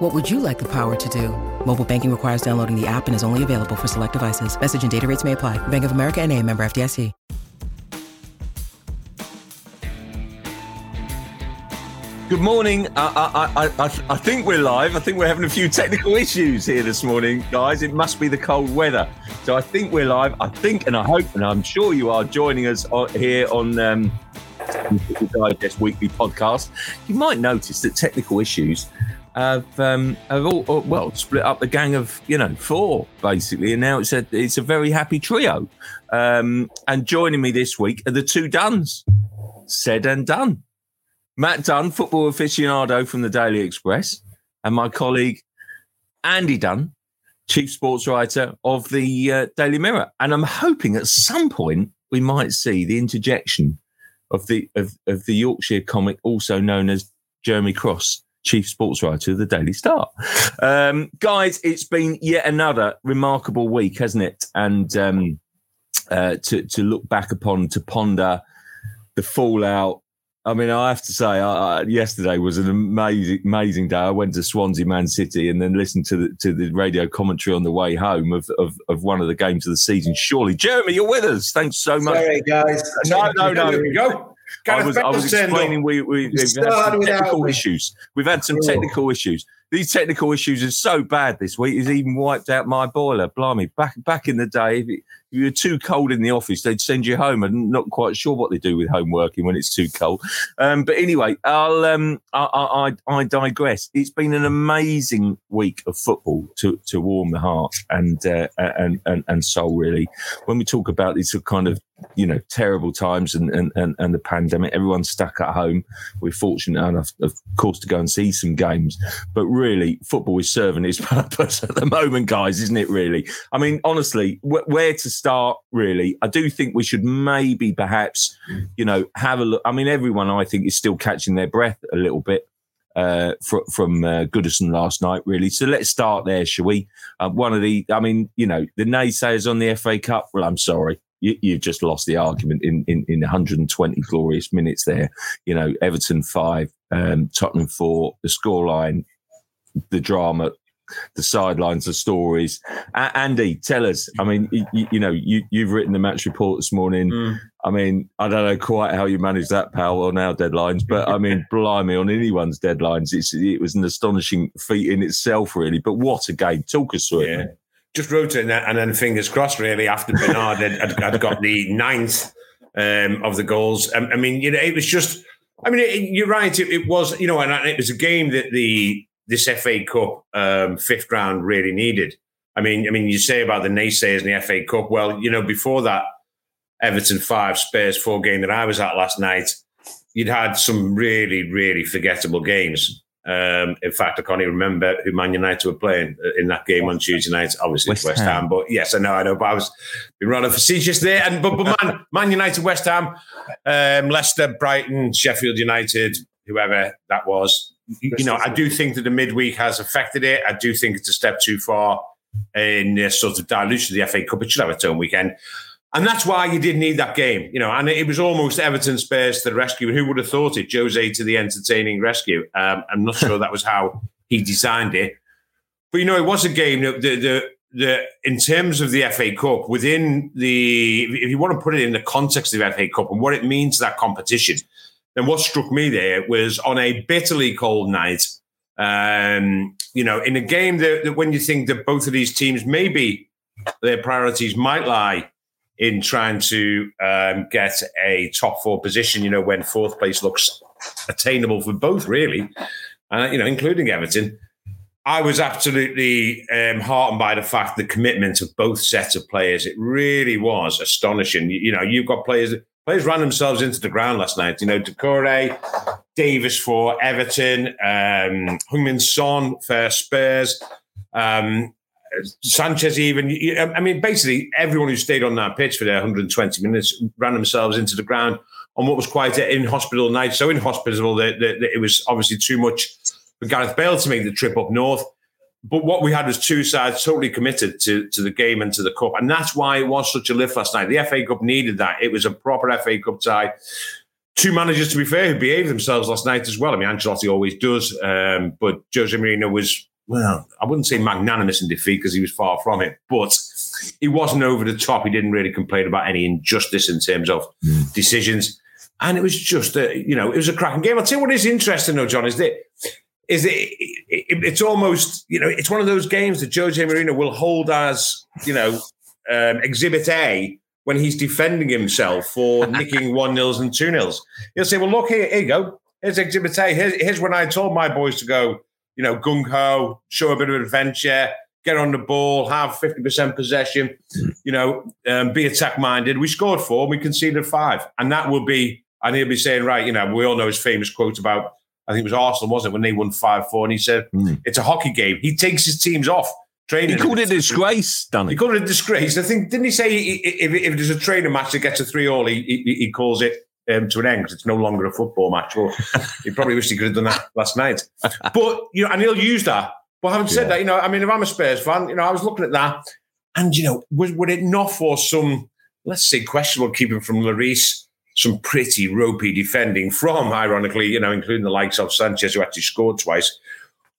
What would you like the power to do? Mobile banking requires downloading the app and is only available for select devices. Message and data rates may apply. Bank of America and a member FDIC. Good morning. I, I, I, I, think we're live. I think we're having a few technical issues here this morning, guys. It must be the cold weather. So I think we're live. I think and I hope and I'm sure you are joining us here on um, Digest Weekly podcast. You might notice that technical issues have um, have all, all, well split up the gang of you know four basically, and now it's a it's a very happy trio. Um, and joining me this week are the two Duns, said and done. Matt Dunn, football aficionado from the Daily Express, and my colleague Andy Dunn, chief sports writer of the uh, Daily Mirror. And I'm hoping at some point we might see the interjection of the of, of the Yorkshire comic, also known as Jeremy Cross, chief sports writer of the Daily Star. Um, guys, it's been yet another remarkable week, hasn't it? And um, uh, to to look back upon, to ponder the fallout I mean, I have to say, I, I, yesterday was an amazing, amazing day. I went to Swansea, Man City, and then listened to the to the radio commentary on the way home of of, of one of the games of the season. Surely, Jeremy, you're with us. Thanks so much. Sorry, guys. No, no, no. Here we go. I was, I was explaining we, we, have had some technical issues. We've had some technical issues these technical issues are so bad this week. It's even wiped out my boiler. Blimey, back back in the day, if, it, if you were too cold in the office, they'd send you home. I'm not quite sure what they do with home working when it's too cold. Um, but anyway, I'll um, I, I, I, digress. It's been an amazing week of football to, to warm the heart and, uh, and and and soul. Really, when we talk about these kind of you know terrible times and, and and and the pandemic, everyone's stuck at home. We're fortunate enough, of course, to go and see some games, but really, football is serving its purpose at the moment, guys, isn't it? Really, I mean, honestly, wh- where to start? Really, I do think we should maybe, perhaps, you know, have a look. I mean, everyone, I think, is still catching their breath a little bit uh, fr- from uh, Goodison last night, really. So let's start there, shall we? Uh, one of the, I mean, you know, the naysayers on the FA Cup. Well, I'm sorry, you, have just lost the argument in, in, in 120 glorious minutes there. You know, Everton five, um, Tottenham four, the scoreline the drama, the sidelines, the stories. A- Andy, tell us. I mean, you, you know, you, you've written the match report this morning. Mm. I mean, I don't know quite how you manage that, pal, on our deadlines, but I mean, blimey, on anyone's deadlines, it's, it was an astonishing feat in itself, really. But what a game! Talk us through yeah. it. Just wrote it, and then fingers crossed, really, after Bernard had, had, got the ninth um, of the goals. I, I, mean, you know, it was just. I mean, it, you're right. It, it was, you know, and it was a game that the this FA Cup um, fifth round really needed. I mean, I mean, you say about the naysayers in the FA Cup. Well, you know, before that, Everton five, Spurs four game that I was at last night, you'd had some really, really forgettable games. Um, in fact, I can't even remember who Man United were playing in that game on Tuesday night. Obviously, West, West Ham. Ham. But yes, I know, I know. But I was being rather facetious there. And but, but Man, Man United, West Ham, um, Leicester, Brighton, Sheffield United, whoever that was you know, I do think that the midweek has affected it. I do think it's a step too far in this sort of dilution of the FA Cup. It should have its own weekend. And that's why you did need that game, you know. And it was almost Everton Spurs to the rescue. Who would have thought it? Jose to the entertaining rescue. Um, I'm not sure that was how he designed it, but you know, it was a game that the, the the in terms of the FA Cup within the if you want to put it in the context of the FA Cup and what it means to that competition, then what struck me there was on a bitterly cold night, um, you know, in a game that, that, when you think that both of these teams maybe their priorities might lie in trying to um, get a top four position, you know, when fourth place looks attainable for both, really, uh, you know, including Everton. I was absolutely um, heartened by the fact the commitment of both sets of players. It really was astonishing. You, you know, you've got players players ran themselves into the ground last night. You know, Doucouré, Davies for Everton, um, Son for Spurs. Um, Sanchez, even, I mean, basically everyone who stayed on that pitch for their 120 minutes ran themselves into the ground on what was quite an inhospitable night. So inhospitable that, that, that it was obviously too much for Gareth Bale to make the trip up north. But what we had was two sides totally committed to, to the game and to the cup. And that's why it was such a lift last night. The FA Cup needed that. It was a proper FA Cup tie. Two managers, to be fair, who behaved themselves last night as well. I mean, Ancelotti always does. Um, but Jose Mourinho was, well, I wouldn't say magnanimous in defeat because he was far from it. But he wasn't over the top. He didn't really complain about any injustice in terms of mm. decisions. And it was just, a, you know, it was a cracking game. I'll tell you what is interesting, though, John, is that is it, it, it's almost you know it's one of those games that Jose Mourinho will hold as you know um, Exhibit A when he's defending himself for nicking one nils and two nils. He'll say, "Well, look here, here you go. Here's Exhibit A. Here's, here's when I told my boys to go, you know, gung ho, show a bit of adventure." Get on the ball, have 50% possession, you know, um, be attack minded. We scored four, we conceded five. And that will be, and he'll be saying, right, you know, we all know his famous quote about I think it was Arsenal, wasn't it, when they won 5 4? And he said, mm. it's a hockey game. He takes his teams off training. He called it a disgrace, done he? He called it a disgrace. I think, didn't he say if, if there's a training match that gets a 3 all, he, he, he, calls it um, to an end because it's no longer a football match? Well, he probably wished he could have done that last night. But, you know, and he'll use that. But having said yeah. that, you know, I mean, if I'm a Spurs fan, you know, I was looking at that and, you know, was, would it not for some, let's say, questionable keeping from Lloris? Some pretty ropey defending from, ironically, you know, including the likes of Sanchez, who actually scored twice.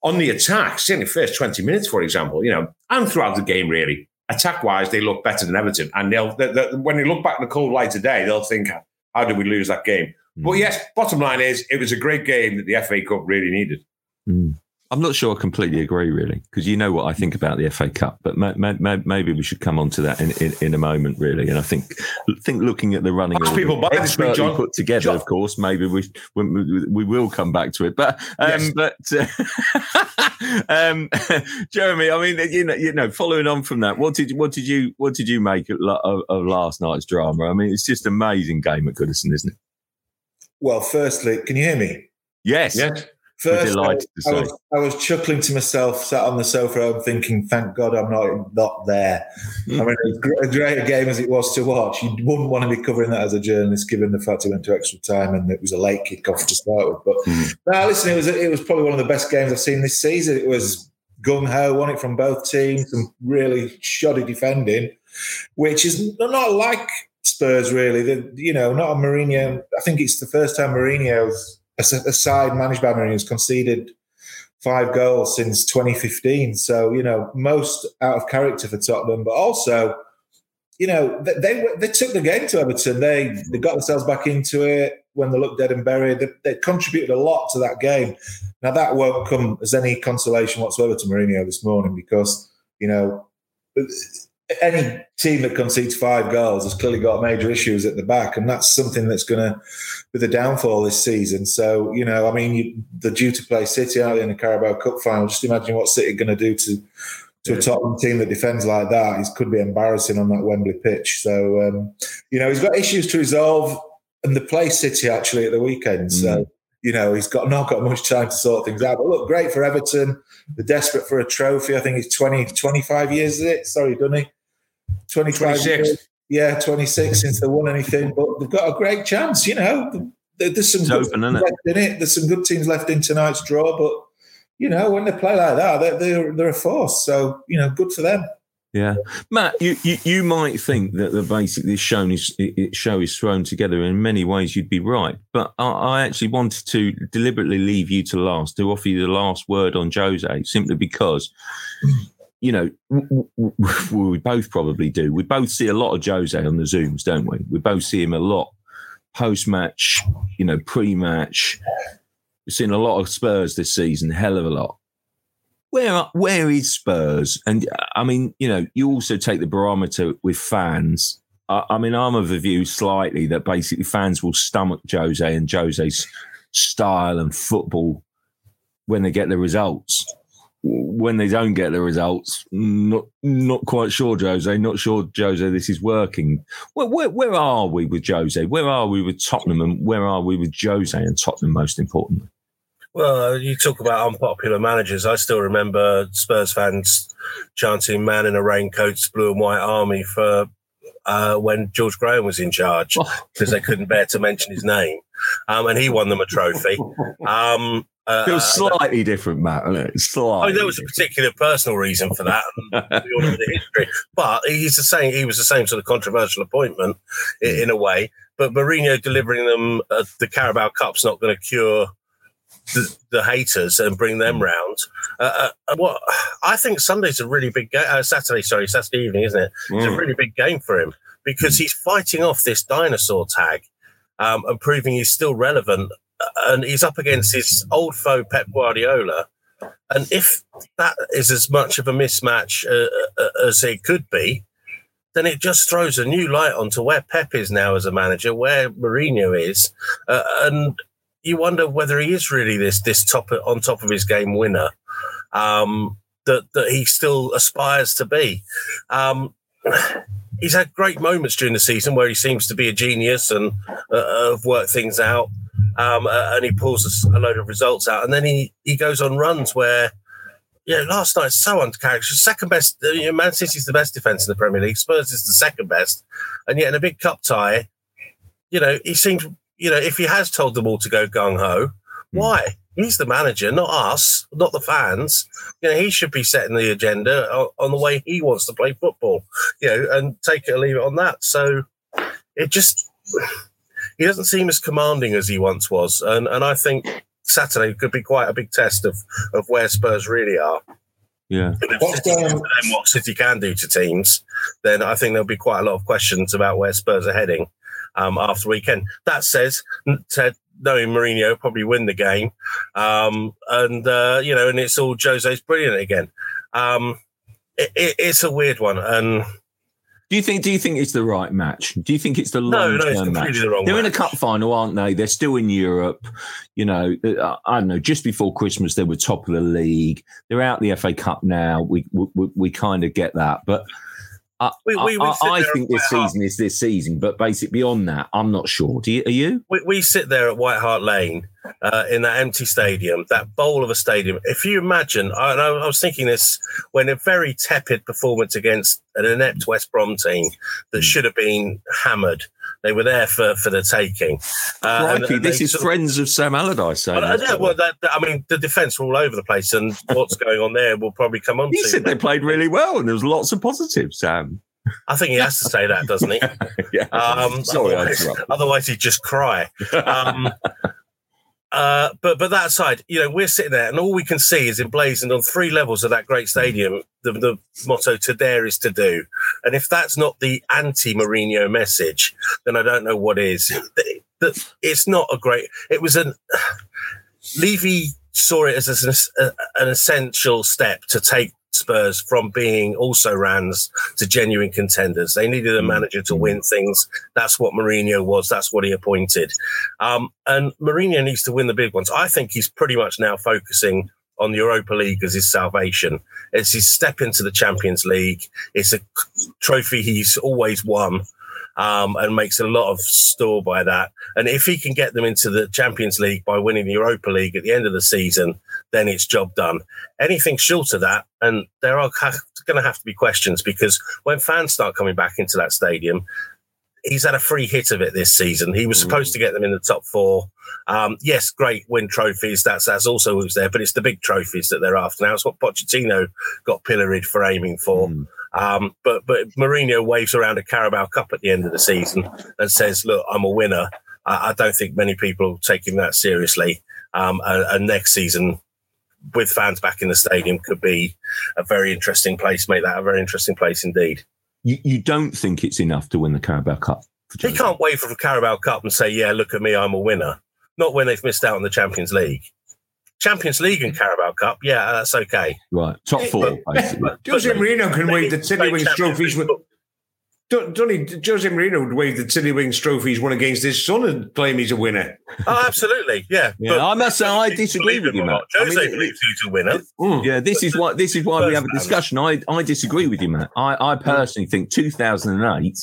On the attack, certainly first 20 minutes, for example, you know, and throughout the game, really, attack wise, they look better than Everton. And they'll, they, they, when they look back in the cold light today, they'll think, how did we lose that game? Mm. But yes, bottom line is, it was a great game that the FA Cup really needed. Mm. I'm not sure I completely agree, really, because you know what I think about the FA Cup, but ma- ma- ma- maybe we should come on to that in, in, in, a moment, really. And I think think looking at the running Ask people by this week, John. put together, John. of course, maybe we, we, we will come back to it. But um, yes. but uh, um, Jeremy, I mean, you know, you know, following on from that, what did what did you what did you make of, of last night's drama? I mean, it's just an amazing game at Goodison, isn't it? Well, firstly, can you hear me? Yes. Yes. First, I, I, was, I, was, chuckling to myself, sat on the sofa, I'm thinking, "Thank God I'm not not there." I mean, as great a game as it was to watch, you wouldn't want to be covering that as a journalist, given the fact it went to extra time and it was a late kickoff to start with. But mm. now, listen, it was it was probably one of the best games I've seen this season. It was gung ho, won it from both teams, some really shoddy defending, which is not like Spurs really. The, you know, not a Mourinho. I think it's the first time Mourinho's a, side managed by Mourinho has conceded five goals since 2015. So you know, most out of character for Tottenham, but also, you know, they they, they took the game to Everton. They they got themselves back into it when they looked dead and buried. They, they contributed a lot to that game. Now that won't come as any consolation whatsoever to Mourinho this morning because you know any team that concedes five goals has clearly got major issues at the back, and that's something that's going to be the downfall this season. So, you know, I mean, you, they're due to play City out in the Carabao Cup final. Just imagine what City are going to do to to a Tottenham team that defends like that. It could be embarrassing on that Wembley pitch. So, um, you know, he's got issues to resolve, and they play City actually at the weekend. Mm. So, you know, he's got not got much time to sort things out. But look, great for Everton. They're desperate for a trophy. I think it's 20, 25 years, is it? Sorry, Dunny. 25 Years, yeah, 26 since they won anything, but they've got a great chance, you know. There's some good open, left in it. There's some good teams left in tonight's draw, but you know, when they play like that, they're, they're, they're a force. So, you know, good for them. Yeah, Matt, you, you, you might think that the basically show is it show is thrown together. In many ways, you'd be right, but I, I, actually wanted to deliberately leave you to last to offer you the last word on Jose, simply because you know, we both probably do. We both see a lot of Jose on the Zooms, don't we? We both see him a lot post match, you know, pre match. We've seen a lot of Spurs this season, hell of a lot. Where are, where is Spurs? And uh, I mean, you know, you also take the barometer with fans. I, I mean, I'm of the view slightly that basically fans will stomach Jose and Jose's style and football when they get the results when they don't get the results, not not quite sure, Jose. Not sure, Jose. This is working. Where, where, where are we with Jose? Where are we with Tottenham? And where are we with Jose and Tottenham? Most importantly. Well, you talk about unpopular managers. I still remember Spurs fans chanting "Man in a raincoat's blue and white army" for uh, when George Graham was in charge because oh. they couldn't bear to mention his name, um, and he won them a trophy. Um, uh, it was slightly uh, different, Matt. Slightly. I mean, there was a particular personal reason for that. the history, but he's the same. He was the same sort of controversial appointment in, in a way. But Mourinho delivering them uh, the Carabao Cup's not going to cure the, the, haters and bring them mm. round. Uh, uh, what I think Sunday's a really big game. Uh, Saturday, sorry, Saturday evening, isn't it? Mm. It's a mm. really big game for him because he's fighting off this dinosaur tag um, and proving he's still relevant. Uh, and he's up against his old foe Pep Guardiola. And if that is as much of a mismatch uh, uh, as it could be, then it just throws a new light onto where Pep is now as a manager, where Mourinho is, and you wonder whether he is really this this top on top of his game winner um, that that he still aspires to be. Um, he's had great moments during the season where he seems to be a genius and uh, have worked things out, um, uh, and he pulls a load of results out, and then he he goes on runs where. Yeah, last night so uncharacteristic. Second best. Uh, you know, Man City's the best defense in the Premier League. Spurs is the second best, and yet in a big cup tie, you know, he seems, you know, if he has told them all to go gung ho, hmm. why? He's the manager, not us, not the fans. You know, he should be setting the agenda on, the way he wants to play football. You know, and take it or leave it on that. So it just he doesn't seem as commanding as he once was, and and I think Saturday could be quite a big test of of where Spurs really are. Yeah. What's going what City can do to teams, then I think there'll be quite a lot of questions about where Spurs are heading um, after weekend. That says, said, knowing Mourinho probably win the game, um, and uh, you know, and it's all Jose's brilliant again. Um, it, it, it's a weird one, and. Do you think? Do you think it's the right match? Do you think it's the long no, no, match? The They're match. in a cup final, aren't they? They're still in Europe. You know, uh, I don't know. Just before Christmas, they were top of the league. They're out the FA Cup now. We we, we kind of get that, but I, we, we, I, I think this season is this season, but basically beyond that, I'm not sure. Do you, are you? We, we sit there at White Hart Lane uh, in that empty stadium, that bowl of a stadium. If you imagine, I, I, was thinking this when a very tepid performance against an inept West Brom team that hmm. should have been hammered they were there for, for the taking. Uh, Crikey, and, and this is friends of, of Sam Allardyce. Saying uh, yeah, well, that, that, I mean, the defence were all over the place, and what's going on there will probably come on. He said they played really well, and there was lots of positives, Sam. I think he has to say that, doesn't he? yeah. Um, Sorry, otherwise, otherwise, he'd just cry. Um, uh, but but that aside, you know, we're sitting there, and all we can see is emblazoned on three levels of that great stadium. The, the motto "To dare is to do," and if that's not the anti-Mourinho message, then I don't know what is. It's not a great. It was an Levy saw it as an, an essential step to take Spurs from being also rans to genuine contenders. They needed a mm. manager to win things. That's what Mourinho was. That's what he appointed. Um, and Mourinho needs to win the big ones. I think he's pretty much now focusing on the Europa League as his salvation. It's his step into the Champions League. It's a trophy he's always won um, and makes a lot of store by that. And if he can get them into the Champions League by winning the Europa League at the end of the season, then it's job done. Anything short of that, and there are going to have to be questions because when fans start coming back into that stadium, he's had a free hit of it this season. He was mm. supposed to get them in the top four. Um, yes, great win trophies. That's that's also who's there, but it's the big trophies that they're after now. It's what Pochettino got pilloried for aiming for. Mm. Um, but but Mourinho waves around a Carabao Cup at the end of the season and says, "Look, I'm a winner." I, I don't think many people take him that seriously. Um, and, and next season, with fans back in the stadium could be a very interesting place, make that a very interesting place indeed. You, you don't think it's enough to win the Carabao Cup? He can't wait for the Carabao Cup and say, yeah, look at me, I'm a winner. Not when they've missed out on the Champions League. Champions League and Carabao Cup, yeah, that's okay. Right, top four. Jose Mourinho can wave the Tiddlywinks trophies with, don't, don't Jose Mourinho would wave the Tiddlywinks trophy he's won against his son and claim he's a winner. Oh, absolutely, yeah. yeah I must say I disagree with you, Matt. Jose I mean, believes he's a winner. Mm. Yeah, this is why this is why we have a discussion. I, I disagree with you, Matt. I, I personally think 2008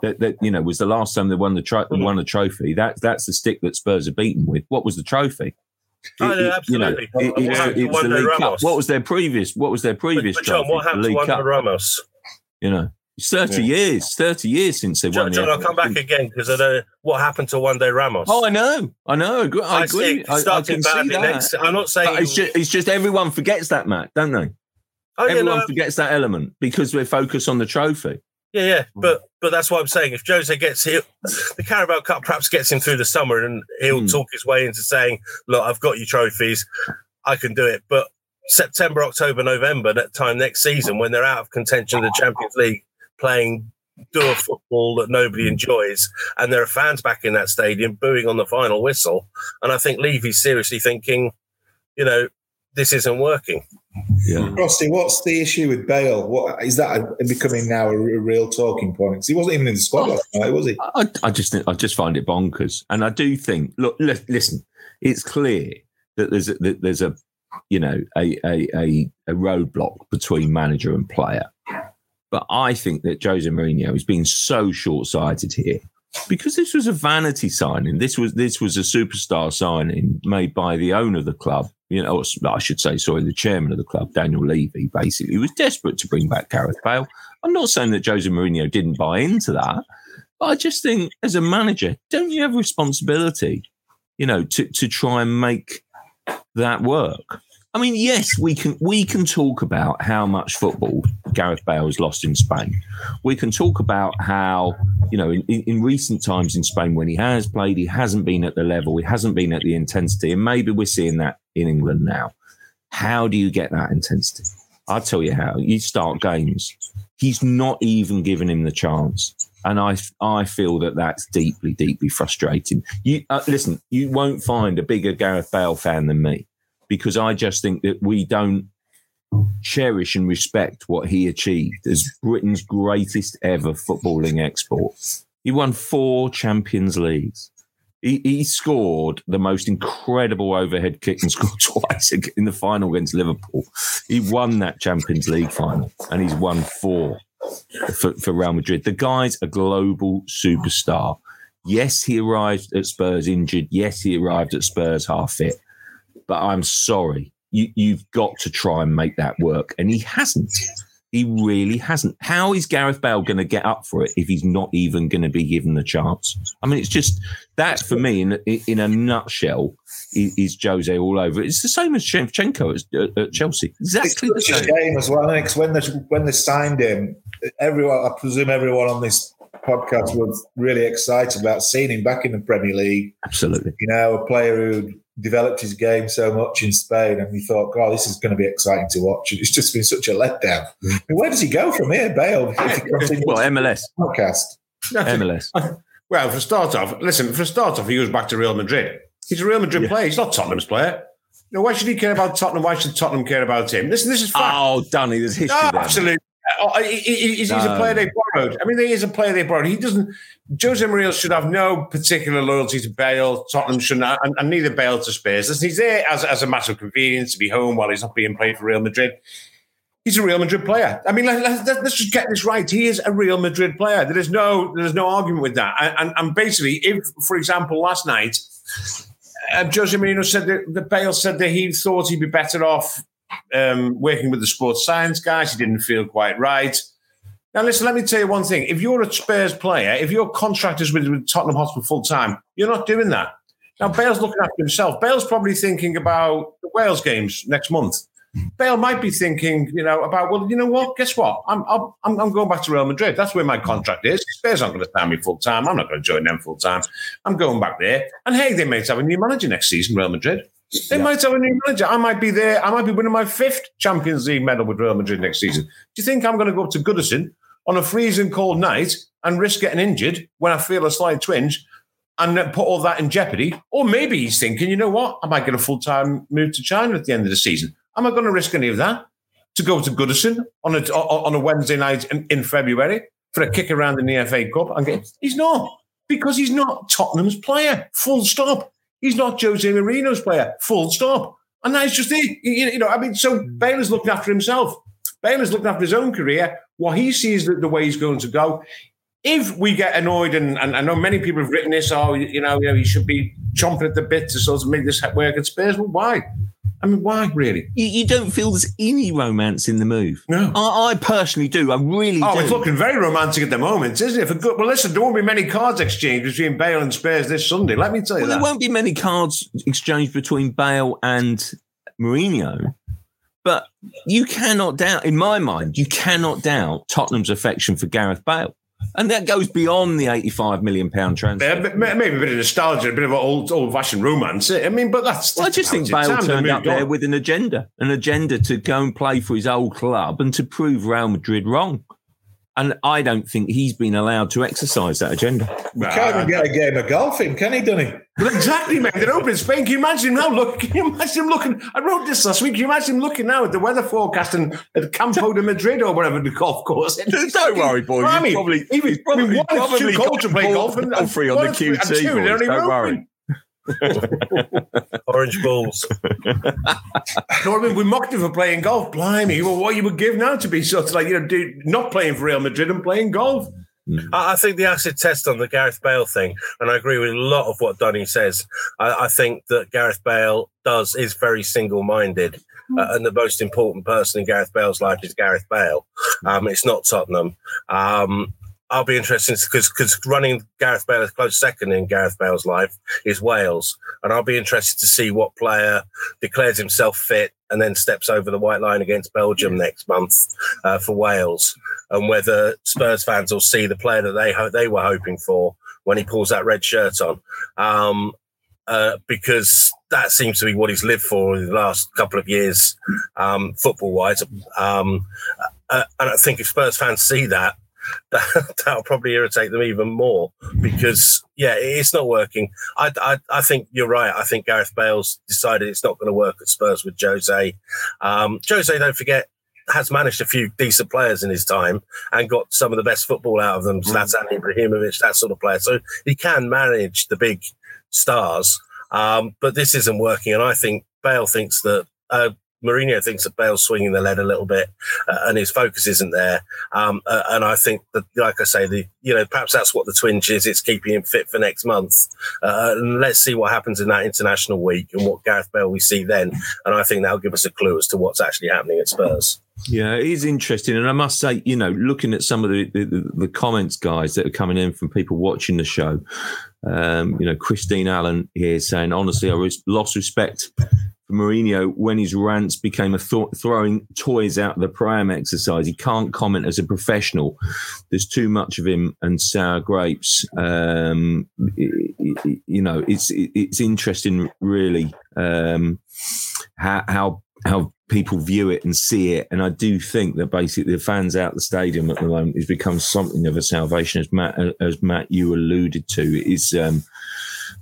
that, that you know was the last time they won the tro- mm. won a trophy. That that's the stick that Spurs are beaten with. What was the trophy? Oh, yeah, absolutely. You know, it, it's, it's the League Cup. What was their previous? What was their previous? But, but John, what happened to Ramos? You know, it's 30 yeah. years, 30 years since they John, won. John, I'll come back again because I know what happened to Juande Ramos. Oh, I know. I know. I, I agree. I, I, can see that. Next, I'm not saying it's just, it's just, everyone forgets that, Matt, don't they? Oh, everyone yeah, no, forgets that element because we're focused on the trophy. Yeah, yeah, but but that's what I'm saying. If Jose gets hit, the Carabao Cup perhaps gets him through the summer, and he'll mm. talk his way into saying, "Look, I've got your trophies, I can do it." But September, October, November, that time next season, when they're out of contention of the Champions League, playing dour football that nobody enjoys, and there are fans back in that stadium booing on the final whistle. And I think Levy's seriously thinking, you know, this isn't working. Yeah. Hmm. Frosty, what's the issue with Bale? What is that becoming now a, a real talking point? Because he wasn't even in the squad last night, was he? I, I just I just find it bonkers, and I do think. Look, listen, it's clear that there's a, that there's a you know a, a a a roadblock between manager and player but I think that Jose Mourinho has been so short sighted here because this was a vanity signing. This was this was a superstar signing made by the owner of the club. You know, I should say, sorry, the chairman of the club, Daniel Levy, basically was desperate to bring back Gareth Bale. I'm not saying that Jose Mourinho didn't buy into that, but I just think as a manager, don't you have responsibility, you know, to to try and make that work? I mean, yes, we can we can talk about how much football Gareth Bale has lost in Spain. We can talk about how you know in, in, recent times in Spain when he has played, he hasn't been at the level, he hasn't been at the intensity, and maybe we're seeing that in England now. How do you get that intensity? I'll tell you how. You start games. He's not even giving him the chance. And I, I feel that that's deeply, deeply frustrating. You uh, listen. You won't find a bigger Gareth Bale fan than me because I just think that we don't cherish and respect what he achieved as Britain's greatest ever footballing export. He won four Champions Leagues. He, he scored the most incredible overhead kick and scored twice in the final against Liverpool. He won that Champions League final and he's won four for, for Real Madrid. The guy's a global superstar. Yes, he arrived at Spurs injured. Yes, he arrived at Spurs half fit but I'm sorry. You, you've got to try and make that work. And he hasn't. He really hasn't. How is Gareth Bale going to get up for it if he's not even going to be given the chance? I mean, it's just that for me, in in a nutshell, is, Jose all over. It's the same as Shevchenko at, at Chelsea. Exactly it's the same. game as well. Because when they when they signed him, everyone, I presume everyone on this podcast was really excited about seeing him back in the Premier League. Absolutely. You know, a player who developed his game so much in Spain, and we thought, God, this is going to be exciting to watch. It's just been such a letdown. Mm. Where does he go from here, Bale? well, MLS podcast. MLS. Well, for start off, listen. For start off, he goes back to Real Madrid. He's a Real Madrid yeah. player. He's not Tottenham's player. You know, why should he care about Tottenham? Why should Tottenham care about him? Listen, this is fact. Oh, Danny, there's history. No, absolutely. Oh, he's no. a player they borrowed. I mean, he is a player they borrowed. He doesn't. Jose Mourinho should have no particular loyalty to Bale. Tottenham shouldn't, and, and neither Bale to Spurs. Listen, he's there as, as a matter of convenience to be home while he's not being played for Real Madrid. He's a Real Madrid player. I mean, let, us let, just get this right. He is a Real Madrid player. There is no, there's no argument with that. And, and, and basically, if, for example, last night, uh, Jose Mourinho said that, that Bale said that he thought he'd be better off um, working with the sports science guys. He didn't feel quite right. Now, listen, let me tell you one thing. If you're a Spurs player, if your contract is with, with Tottenham Hotspur full time, you're not doing that. Now, Bale's looking after himself. Bale's probably thinking about the Wales games next month. Bale might be thinking, you know, about well, you know what? Guess what? I'm I'm I'm going back to Real Madrid. That's where my contract is. Spurs aren't going to sign me full time. I'm not going to join them full time. I'm going back there. And hey, they may have a new manager next season, Real Madrid. They yeah. might have a new manager. I might be there. I might be winning my fifth Champions League medal with Real Madrid next season. Do you think I'm going to go up to Goodison on a freezing cold night and risk getting injured when I feel a slight twinge and put all that in jeopardy? Or maybe he's thinking, you know what? I might get a full time move to China at the end of the season. Am I going to risk any of that to go to Goodison on a on a Wednesday night in, in February for a kick around in the FA Cup? And get, he's not because he's not Tottenham's player. Full stop. He's not Jose Mourinho's player. Full stop. And that's just it. You know, I mean, so hmm. Bale is looking after himself. Bale is looking after his own career. What he sees the, the way he's going to go. if we get annoyed, and, and I know many people have written this, oh, you know, you know, you should be chomping at the bit to sort of make this work at Spurs. Well, why? I mean, why really? You, you, don't feel there's any romance in the move. No, I, I personally do. I really. Oh, do. it's looking very romantic at the moment, isn't it? For good. Well, listen, there won't be many cards exchanged between Bale and Spurs this Sunday. Let me tell you well, that. There won't be many cards exchanged between Bale and Mourinho. But you cannot doubt, in my mind, you cannot doubt Tottenham's affection for Gareth Bale. And that goes beyond the eighty-five million pound transfer. Yeah, maybe a bit of nostalgia, a bit of old old-fashioned romance. I mean, but that's. Well, I just think Bale turned up there with an agenda, an agenda to go and play for his old club and to prove Real Madrid wrong. And I don't think he's been allowed to exercise that agenda. He can't even get a game of golf in, can he, Dunny? Well, exactly, man. They're open in Spain. Can you imagine now? Look, can you imagine him looking? I wrote this last week. Can you imagine him looking now at the weather forecast and at Campo de Madrid or whatever the golf course? Don't worry, boy. I mean, probably, even probably, I mean, one, probably too cold to play golf. And, and free on the QT. Boys, don't worry. Orange balls. no, I mean, we mocked him for playing golf. Blimey, well, what you would give now to be sort of like, you know, do, not playing for Real Madrid and playing golf. Mm. I think the acid test on the Gareth Bale thing, and I agree with a lot of what Donny says. I, I think that Gareth Bale does is very single-minded, mm. uh, and the most important person in Gareth Bale's life is Gareth Bale. Um, it's not Tottenham. Um, I'll be interested because because running Gareth Bale as close second in Gareth Bale's life is Wales, and I'll be interested to see what player declares himself fit and then steps over the white line against Belgium next month uh, for Wales, and whether Spurs fans will see the player that they ho- they were hoping for when he pulls that red shirt on. Um, uh, because that seems to be what he's lived for in the last couple of years, um, football wise. Um, uh, and I think if Spurs fans see that, that, that'll probably irritate them even more because yeah, it's not working. I, I, I think you're right. I think Gareth Bale's decided it's not going to work at Spurs with Jose. Um, Jose, don't forget, has managed a few decent players in his time and got some of the best football out of them. Mm. Zlatan Ibrahimovic, that sort of player. So he can manage the big stars. Um, but this isn't working, and I think Bale thinks that uh, Mourinho thinks that Bale's swinging the lead a little bit, uh, and his focus isn't there. Um, uh, and I think that, like I say, the you know perhaps that's what the twinge is. It's keeping him fit for next month. Uh, and let's see what happens in that international week and what Gareth Bale we see then. And I think that'll give us a clue as to what's actually happening at Spurs. Yeah, it is interesting, and I must say, you know, looking at some of the, the, the comments, guys, that are coming in from people watching the show, um, you know, Christine Allen here saying, honestly, I lost respect for Mourinho when his rants became a th- throwing toys out of the pram exercise. He can't comment as a professional. There's too much of him and sour grapes. Um, it, it, you know, it's it, it's interesting, really, um, how how how people view it and see it. And I do think that basically the fans out the stadium at the moment has become something of a salvation, as Matt as Matt you alluded to. Is um,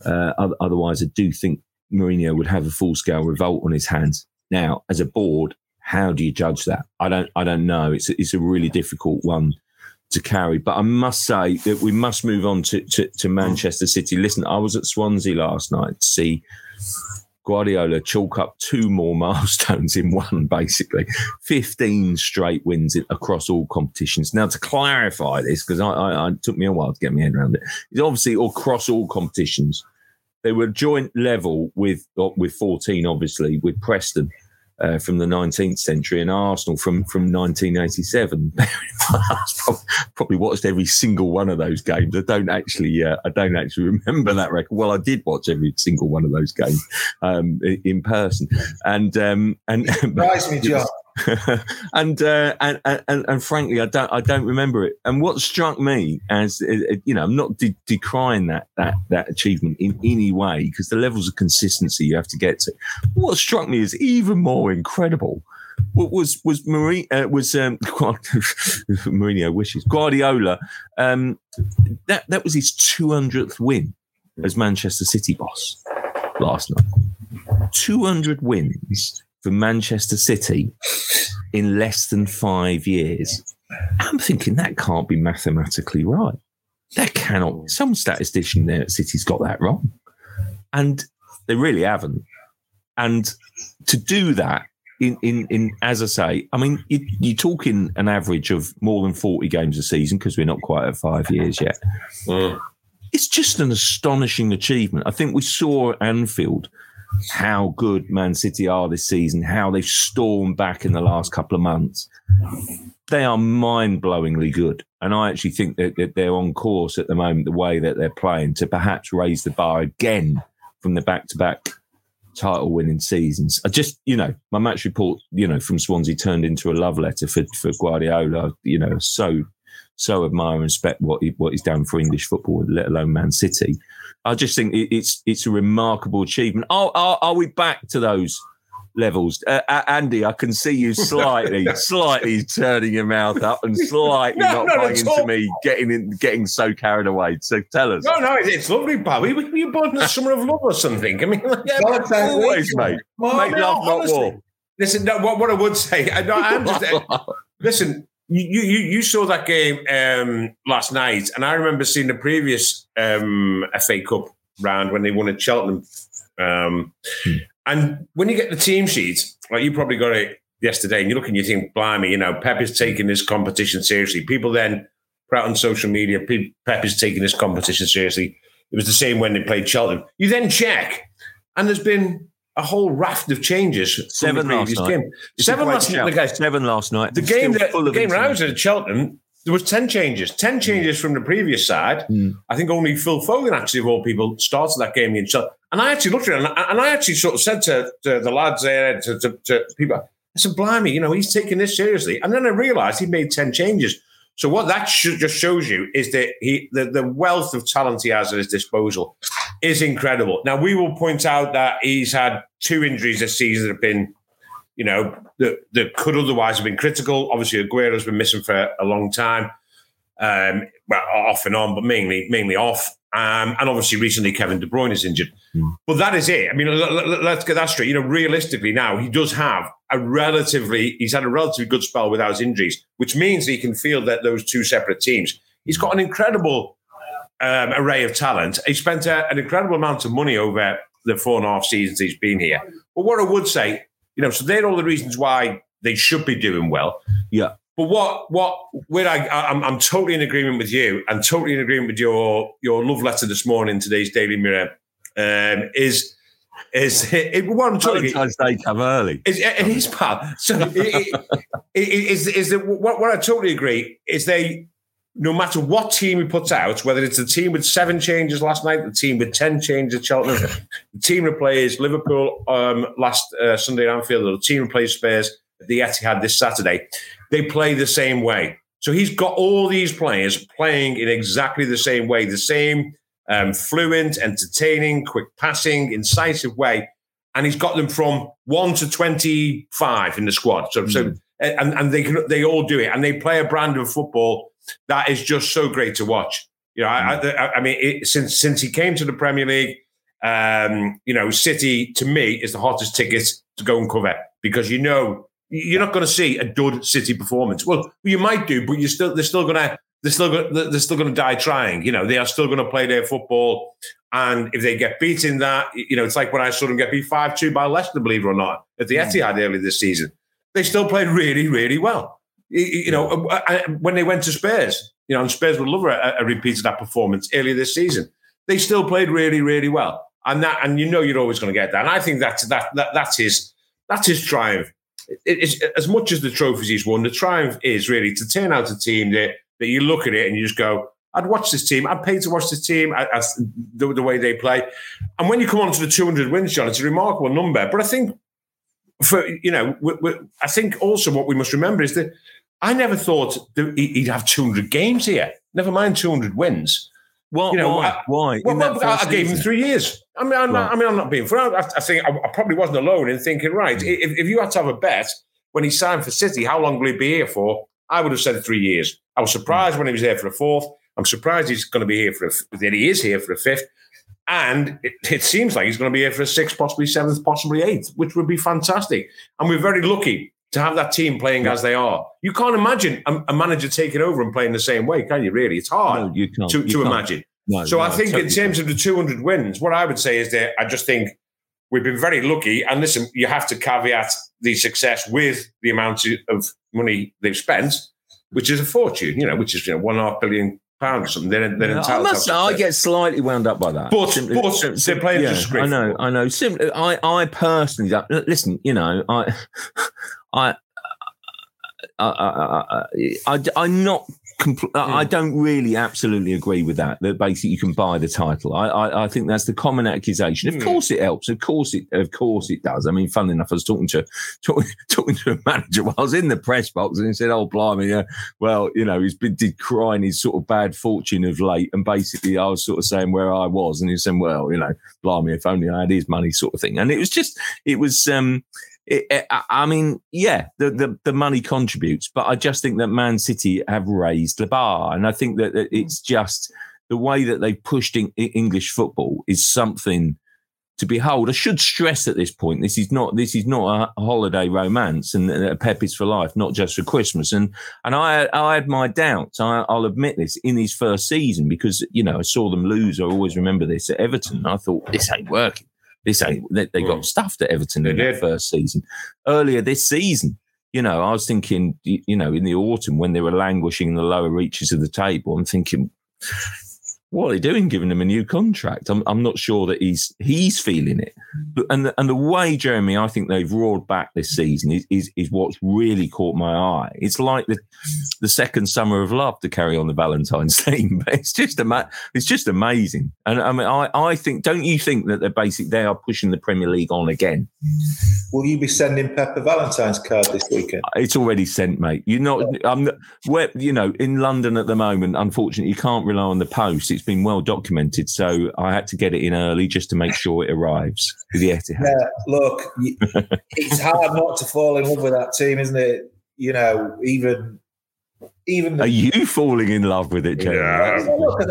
uh, otherwise, I do think Mourinho would have a full scale revolt on his hands. Now, as a board, how do you judge that? I don't. I don't know. It's it's a really difficult one to carry. But I must say that we must move on to, to, to Manchester City. Listen, I was at Swansea last night to see Guardiola chalk up two more milestones in one, basically 15 straight wins across all competitions. Now, to clarify this, because I, I, I, took me a while to get my head around it, it's obviously across all competitions they were joint level with uh, with 14, obviously, with Preston uh, from the 19th century and Arsenal from from 1987. probably watched every single one of those games. I don't actually uh, I don't actually remember that record. Well, I did watch every single one of those games um, in person, and um, and surprise me, John. and, uh, and, and and frankly, I don't I don't remember it. And what struck me as uh, uh, you know, I'm not de- decrying that that that achievement in any way because the levels of consistency you have to get to. What struck me as even more incredible was was Marie uh, was um, Mourinho wishes Guardiola. Um, that that was his 200th win as Manchester City boss last night. 200 wins for Manchester City in less than five years. I'm thinking that can't be mathematically right. That cannot. Some statistician there at City's got that wrong, and they really haven't. And to do that in, in, in as I say, I mean, you, you're talking an average of more than 40 games a season because we're not quite at five years yet. Mm. It's just an astonishing achievement. I think we saw at Anfield how good Man City are this season, how they've stormed back in the last couple of months. They are mind blowingly good. And I actually think that, they're on course at the moment, the way that they're playing, to perhaps raise the bar again from the back to back title winning seasons. I just, you know, my match report, you know, from Swansea turned into a love letter for, for Guardiola, you know, so, so admire and respect what, he, what he's done for English football, let alone Man City. I just think it's, it's a remarkable achievement. Are, are, are we back to those levels. Uh, Andy, I can see you slightly, slightly turning your mouth up and slightly no, not buying into me getting in, getting so carried away. So tell us. No, no, it's lovely, Bobby. We, we born in the summer of love or something. I mean, yeah, always, mate. Well, Make love, not war. Listen, no, what, what I would say, I, no, I'm just, listen, you, you you saw that game um, last night, and I remember seeing the previous um, FA Cup round when they won at Cheltenham. Um, hmm. And when you get the team sheet, like you probably got it yesterday, and you look and you think, blimey, you know, Pep is taking this competition seriously. People then put out on social media, Pep is taking this competition seriously. It was the same when they played Cheltenham. You then check, and there's been a whole raft of changes. Seven last night. Game. Seven last night. Guys, Seven last night. The game that the game when I was at Cheltenham, there was 10 changes 10 changes from the previous side mm. i think only phil foden actually of all people started that game in Cheltenham. And I actually looked at it and I, and I actually sort of said to, to the lads there, to, to, to, people, I said, blimey, you know, he's taking this seriously. And then I realized he made 10 changes. So what that just shows you is that he the, the wealth of talent he has at his disposal is incredible. Now, we will point out that he's had two injuries this season that have been, you know, that, that could otherwise have been critical. Obviously, Aguero's been missing for a long time. Um, well, off and on, but mainly mainly off. Um, and obviously, recently Kevin De Bruyne is injured. Mm. But that is it. I mean, let's get that straight. You know, realistically, now he does have a relatively, he's had a relatively good spell without his injuries, which means he can feel that those two separate teams. He's got an incredible um, array of talent. He spent a, an incredible amount of money over the four and a half seasons he's been here. But what I would say, you know, so they're all the reasons why they should be doing well. Yeah. But what what where I I'm, I'm totally in agreement with you and totally in agreement with your your love letter this morning today's Daily Mirror um, is is it, what I'm Valentine's Day come early. Is, it is, pal. So it, it, is is that what, what I totally agree is they no matter what team he puts out, whether it's the team with seven changes last night, the team with ten changes at Cheltenham, the team that plays Liverpool um, last uh, Sunday at Anfield, or the team that plays Spurs at the Etihad this Saturday they play the same way. So he's got all these players playing in exactly the same way, the same um, fluent, entertaining, quick passing, incisive way. And he's got them from one to 25 in the squad. So, mm. so and, and they can, they all do it. And they play a brand of football that is just so great to watch. You know, mm. I, I, I, mean, it, since since he came to the Premier League, um, you know, City to me is the hottest ticket to go and cover because you know you're not going to see a dud City performance. Well, you might do, but you're still they're still going to they're still going they're still going to die trying. You know, they are still going to play their football, and if they get beat in that, you know, it's like when I saw them get beat five two by Leicester, believe it or not, at the. Etihad early this season. They still played really, really well. You know, uh, uh, when they went to Spurs, you know, and Spurs would love a, a repeat of that performance earlier this season. They still played really, really well, and that, and you know, you're always going to get that. And I think that's that, that that's his that's his triumph it's, as much as the trophies he's won, the triumph is really to turn out a team that, that you look at it and you just go, I'd watch this team. I'd pay to watch this team as the, the, way they play. And when you come on to the 200 wins, John, it's a remarkable number. But I think for you know, we, we, I think also what we must remember is that I never thought that he'd have 200 games here. Never mind 200 wins. What, you know, why? I, why? Well, I, I gave him three years. I mean, I'm, right. not, I mean, I'm not being fair. I, I think I, I, probably wasn't alone in thinking, right, mm. if, if you had to have a bet when he signed for City, how long will he be here for? I would have said three years. I was surprised mm. when he was here for a fourth. I'm surprised he's going to be here for a, that he is here for a fifth. And it, it, seems like he's going to be here for a sixth, possibly seventh, possibly eighth, which would be fantastic. And we're very lucky to have that team playing as they are. You can't imagine a, a, manager taking over and playing the same way, can you? Really, it's hard no, you can't. to, you to can't. imagine. No, so no, I think totally in terms of the 200 wins, what I would say is that I just think we've been very lucky. And listen, you have to caveat the success with the amount of money they've spent, which is a fortune, you know, which is you know one and a half billion pounds or something. They're, they're yeah, I must. Say, I get slightly wound up by that. But, simply, but sim- they're playing yeah, I know. I know. Simply, I, I personally listen. You know, I, I, I, I, I, I'm not compl-. I don't really absolutely agree with that. That basically you can buy the title. I, I, I think that's the common accusation. Of mm. course it helps. Of course it. Of course it does. I mean, funnily enough, I was talking to talking, talking to a manager while I was in the press box, and he said, "Oh, blimey, well, you know, he's been decrying his sort of bad fortune of late." And basically, I was sort of saying where I was, and he said, "Well, you know, blimey, if only I had his money," sort of thing. And it was just, it was. um it, I mean, yeah, the, the, the money contributes, but I just think that Man City have raised the bar, and I think that, that it's just the way that they've pushed in, English football is something to behold. I should stress at this point, this is not this is not a holiday romance, and uh, Pep is for life, not just for Christmas. And and I I had my doubts. I, will admit this in his first season because you know I saw them lose. I always remember this at Everton. I thought this ain't working. This ain't they, they got mm. stuffed at Everton they in did. first season. Earlier this season, you know, I was thinking, you know, in the autumn when they were languishing in the lower reaches of the table, I'm thinking, what are they doing giving him a new contract? I'm, I'm not sure that he's he's feeling it. But, and the, and the way Jeremy, I think they've roared back this season is, is, is what's really caught my eye. It's like the the second summer of love to carry on the Valentine's theme, but it's just ama- it's just amazing. And I mean, I, I think don't you think that they're basic they are pushing the Premier League on again? Will you be sending Pep a Valentine's card this weekend? It's already sent, mate. You're not. I'm where you know in London at the moment. Unfortunately, you can't rely on the post. It's it's been well documented, so I had to get it in early just to make sure it arrives with the Etihad. Yeah, look, it's hard not to fall in love with that team, isn't it? You know, even even the, are you falling in love with it, Jay? Yeah.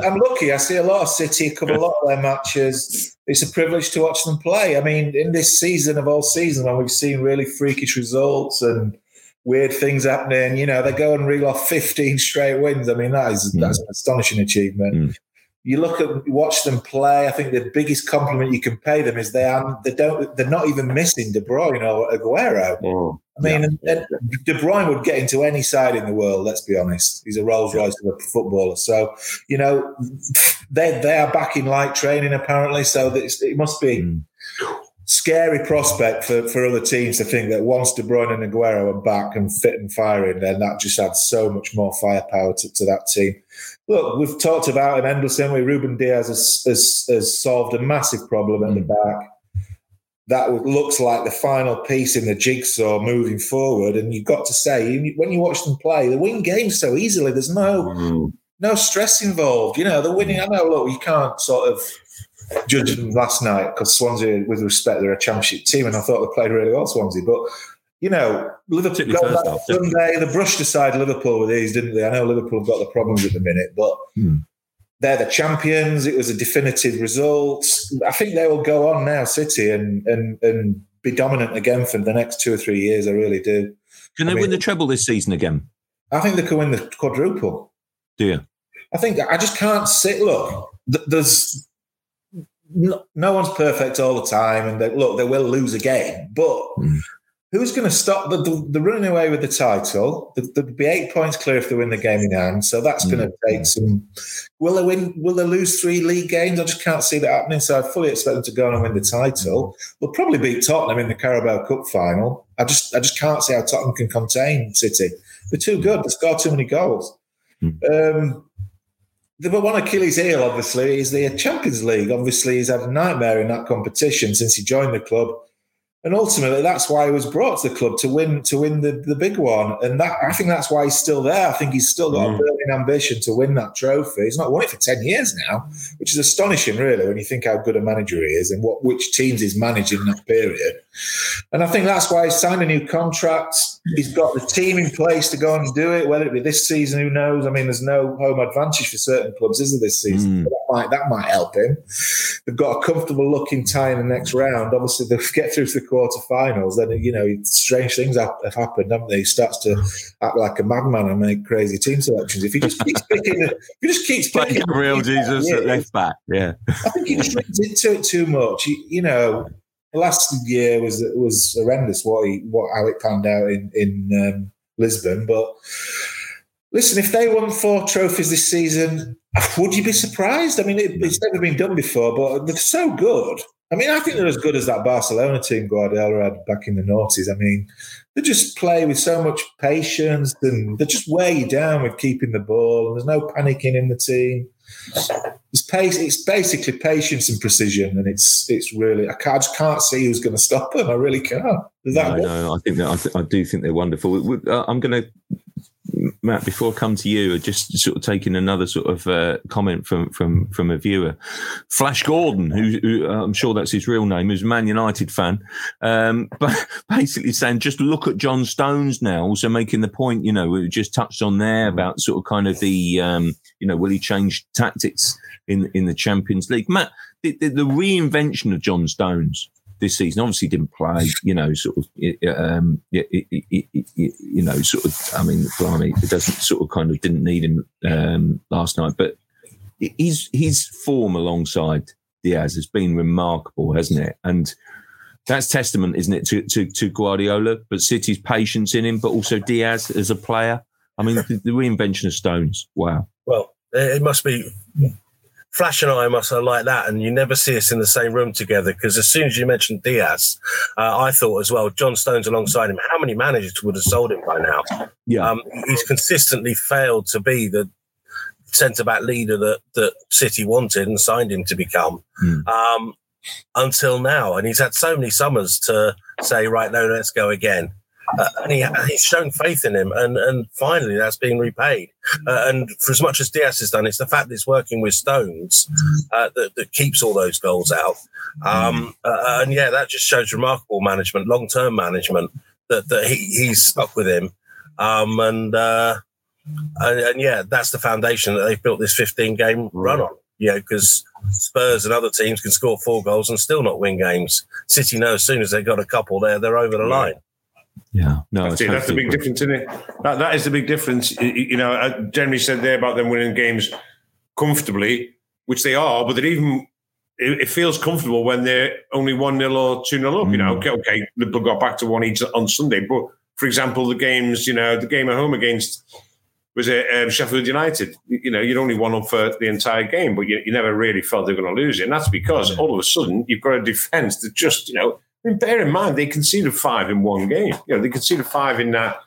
I'm lucky. I see a lot of City, cover a lot of their matches. It's a privilege to watch them play. I mean, in this season of all season, when we've seen really freakish results and weird things happening, you know, they go and reel off 15 straight wins. I mean, that is mm. that's an astonishing achievement. Mm you look at watch them play. I think the biggest compliment you can pay them is they are they don't they're not even missing De Bruyne or Aguero. Oh, I mean, yeah. De Bruyne would get into any side in the world. Let's be honest. He's a Rolls Royce of a footballer. So you know they they are back in light training apparently. So it must be. Mm. Scary prospect for, for other teams to think that once De Bruyne and Aguero are back and fit and firing, then that just adds so much more firepower to, to that team look, we've talked about him endlessly. We Ruben Dias has, has, has, solved a massive problem at the mm. back. That looks like the final piece in the jigsaw moving forward. And you've got to say, when you watch them play, they win games so easily. There's no mm. no stress involved. You know, they're winning. I know. Look, you can't sort of them last night because Swansea, with respect, they're a championship team, and I thought they played really well, Swansea. But you know, Liverpool got that Sunday. They brushed aside Liverpool with these, didn't they? I know Liverpool have got the problems at the minute, but hmm. they're the champions. It was a definitive result. I think they will go on now, City, and and and be dominant again for the next two or three years. I really do. Can they I mean, win the treble this season again? I think they can win the quadruple. Do you? I think I just can't sit. Look, there's no, no one's perfect all the time, and they, look, they will lose a game, but. Mm who's going to stop the, the, the, running away with the title? There'll be eight points clear if they win the game in hand. So that's mm-hmm. going to take some. Will they win? Will they lose three league games? I just can't see that happening. So I fully expect them to go on and win the title. They'll probably beat Tottenham in the Carabao Cup final. I just I just can't see how Tottenham can contain City. They're too good. They score too many goals. Mm-hmm. Um, the one Achilles heel, obviously, is the Champions League. Obviously, he's had a nightmare in that competition since he joined the club. And ultimately that's why he was brought to the club to win to win the, the big one. And that I think that's why he's still there. I think he's still got mm. a burning ambition to win that trophy. He's not won it for 10 years now which is astonishing really when you think how good a manager he is and what which teams he's managed in that period and I think that's why he's signed a new contract he's got the team in place to go and do it whether it be this season who knows I mean there's no home advantage for certain clubs is there this season mm. that might that might help him they've got a comfortable looking tie in the next round obviously they get through to the quarterfinals, then you know strange things have, have, happened, haven't they? He starts to act like a madman and make crazy team selections. If he just keeps picking, if he just keeps picking, real Jesus at left back, yeah. I think he just reads into it too much. You, you know, the last year was was horrendous. What he, what how it panned out in in um, Lisbon, but listen, if they won four trophies this season, would you be surprised? I mean, it, it's never been done before, but they're so good. I mean, I think they're as good as that Barcelona team Guardiola had back in the noughties. I mean, they just play with so much patience and they just wear you down with keeping the ball. And there's no panicking in the team. It's pace. It's basically patience and precision, and it's it's really. I, can't, I just can't see who's going to stop them. I really can't. no, no, I think that I, th- I, do think they're wonderful. Uh, I'm going to Matt, before I come to you, just sort of taking another sort of uh, comment from from from a viewer, Flash Gordon, who, who uh, I'm sure that's his real name, who's a Man United fan, um, but basically saying just look at John Stones now. Also making the point, you know, we just touched on there about sort of kind of the, um, you know, will he change tactics in in the Champions League? Matt, the, the, the reinvention of John Stones this season. Obviously, didn't play. You know, sort of. Um, you know, sort of. I mean, blimey, it doesn't sort of kind of didn't need him um, last night, but his his form alongside Dias has been remarkable, hasn't it? And that's testament, isn't it, to, to, to Guardiola, but City's patience in him, but also Dias as a player. I mean, the, the reinvention of Stones. Wow. Well, it must be Flash and I must have like that, and you never see us in the same room together because as soon as you mentioned Dias, uh, I thought as well, John Stones alongside him. How many managers would have sold him by now? Yeah, um, he's consistently failed to be the centre back leader that that City wanted and signed him to become. Mm. Um, until now, and he's had so many summers to say, right, no, let's go again. Uh, and he, he's shown faith in him, and, and finally that's being repaid. Uh, and for as much as Dias has done, it's the fact that he's working with Stones uh, that, that, keeps all those goals out. Um, uh, and yeah, that just shows remarkable management, long term management that, that he, he's stuck with him. Um, and, uh, and, and yeah, that's the foundation that they've built this 15 game run on you know, because Spurs and other teams can score four goals and still not win games. City know as soon as they've got a couple there, they're over the line. Yeah, no, that's, that's the big difference, isn't it? That, that is the big difference. You know, I generally said there about them winning games comfortably, which they are, but that even it, feels comfortable when they're only 1 0 or 2 0 up. Mm. You know, mm. okay, okay, Liverpool got back to 1 each on Sunday, but for example, the games, you know, the game at home against was it um, Sheffield United? You know, you'd only won up for the entire game, but you, you never really felt they were going to lose it. And that's because all of a sudden you've got a defence that just, you know, I mean, bear in mind they conceded five in one game. You know, they conceded five in that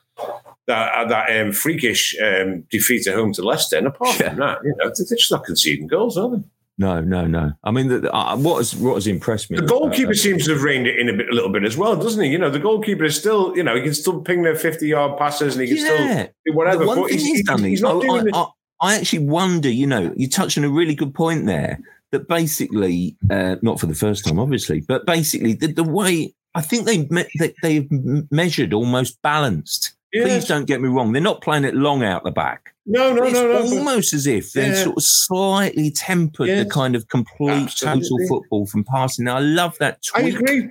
that uh, that um, freakish um, defeat at home to Leicester. And apart yeah. from that, you know, they're just not conceding goals, are they? No, no, no. I mean, the, uh, what has what has impressed me? The goalkeeper seems to have reined it in a bit, a little bit as well, doesn't he? You know, the goalkeeper is still, you know, he can still ping their fifty-yard passes and he can yeah. still do whatever. The one thing he's, he's, he's not I, doing I, I, I actually wonder. You know, you touched on a really good point there. That basically, uh, not for the first time, obviously, but basically the, the way I think they, they they've measured almost balanced. Yes. Please don't get me wrong; they're not playing it long out the back. No, no, no, no. Almost as if they yeah. sort of slightly tempered yes. the kind of complete Absolutely. total football from passing. Now, I love that tweak. I agree.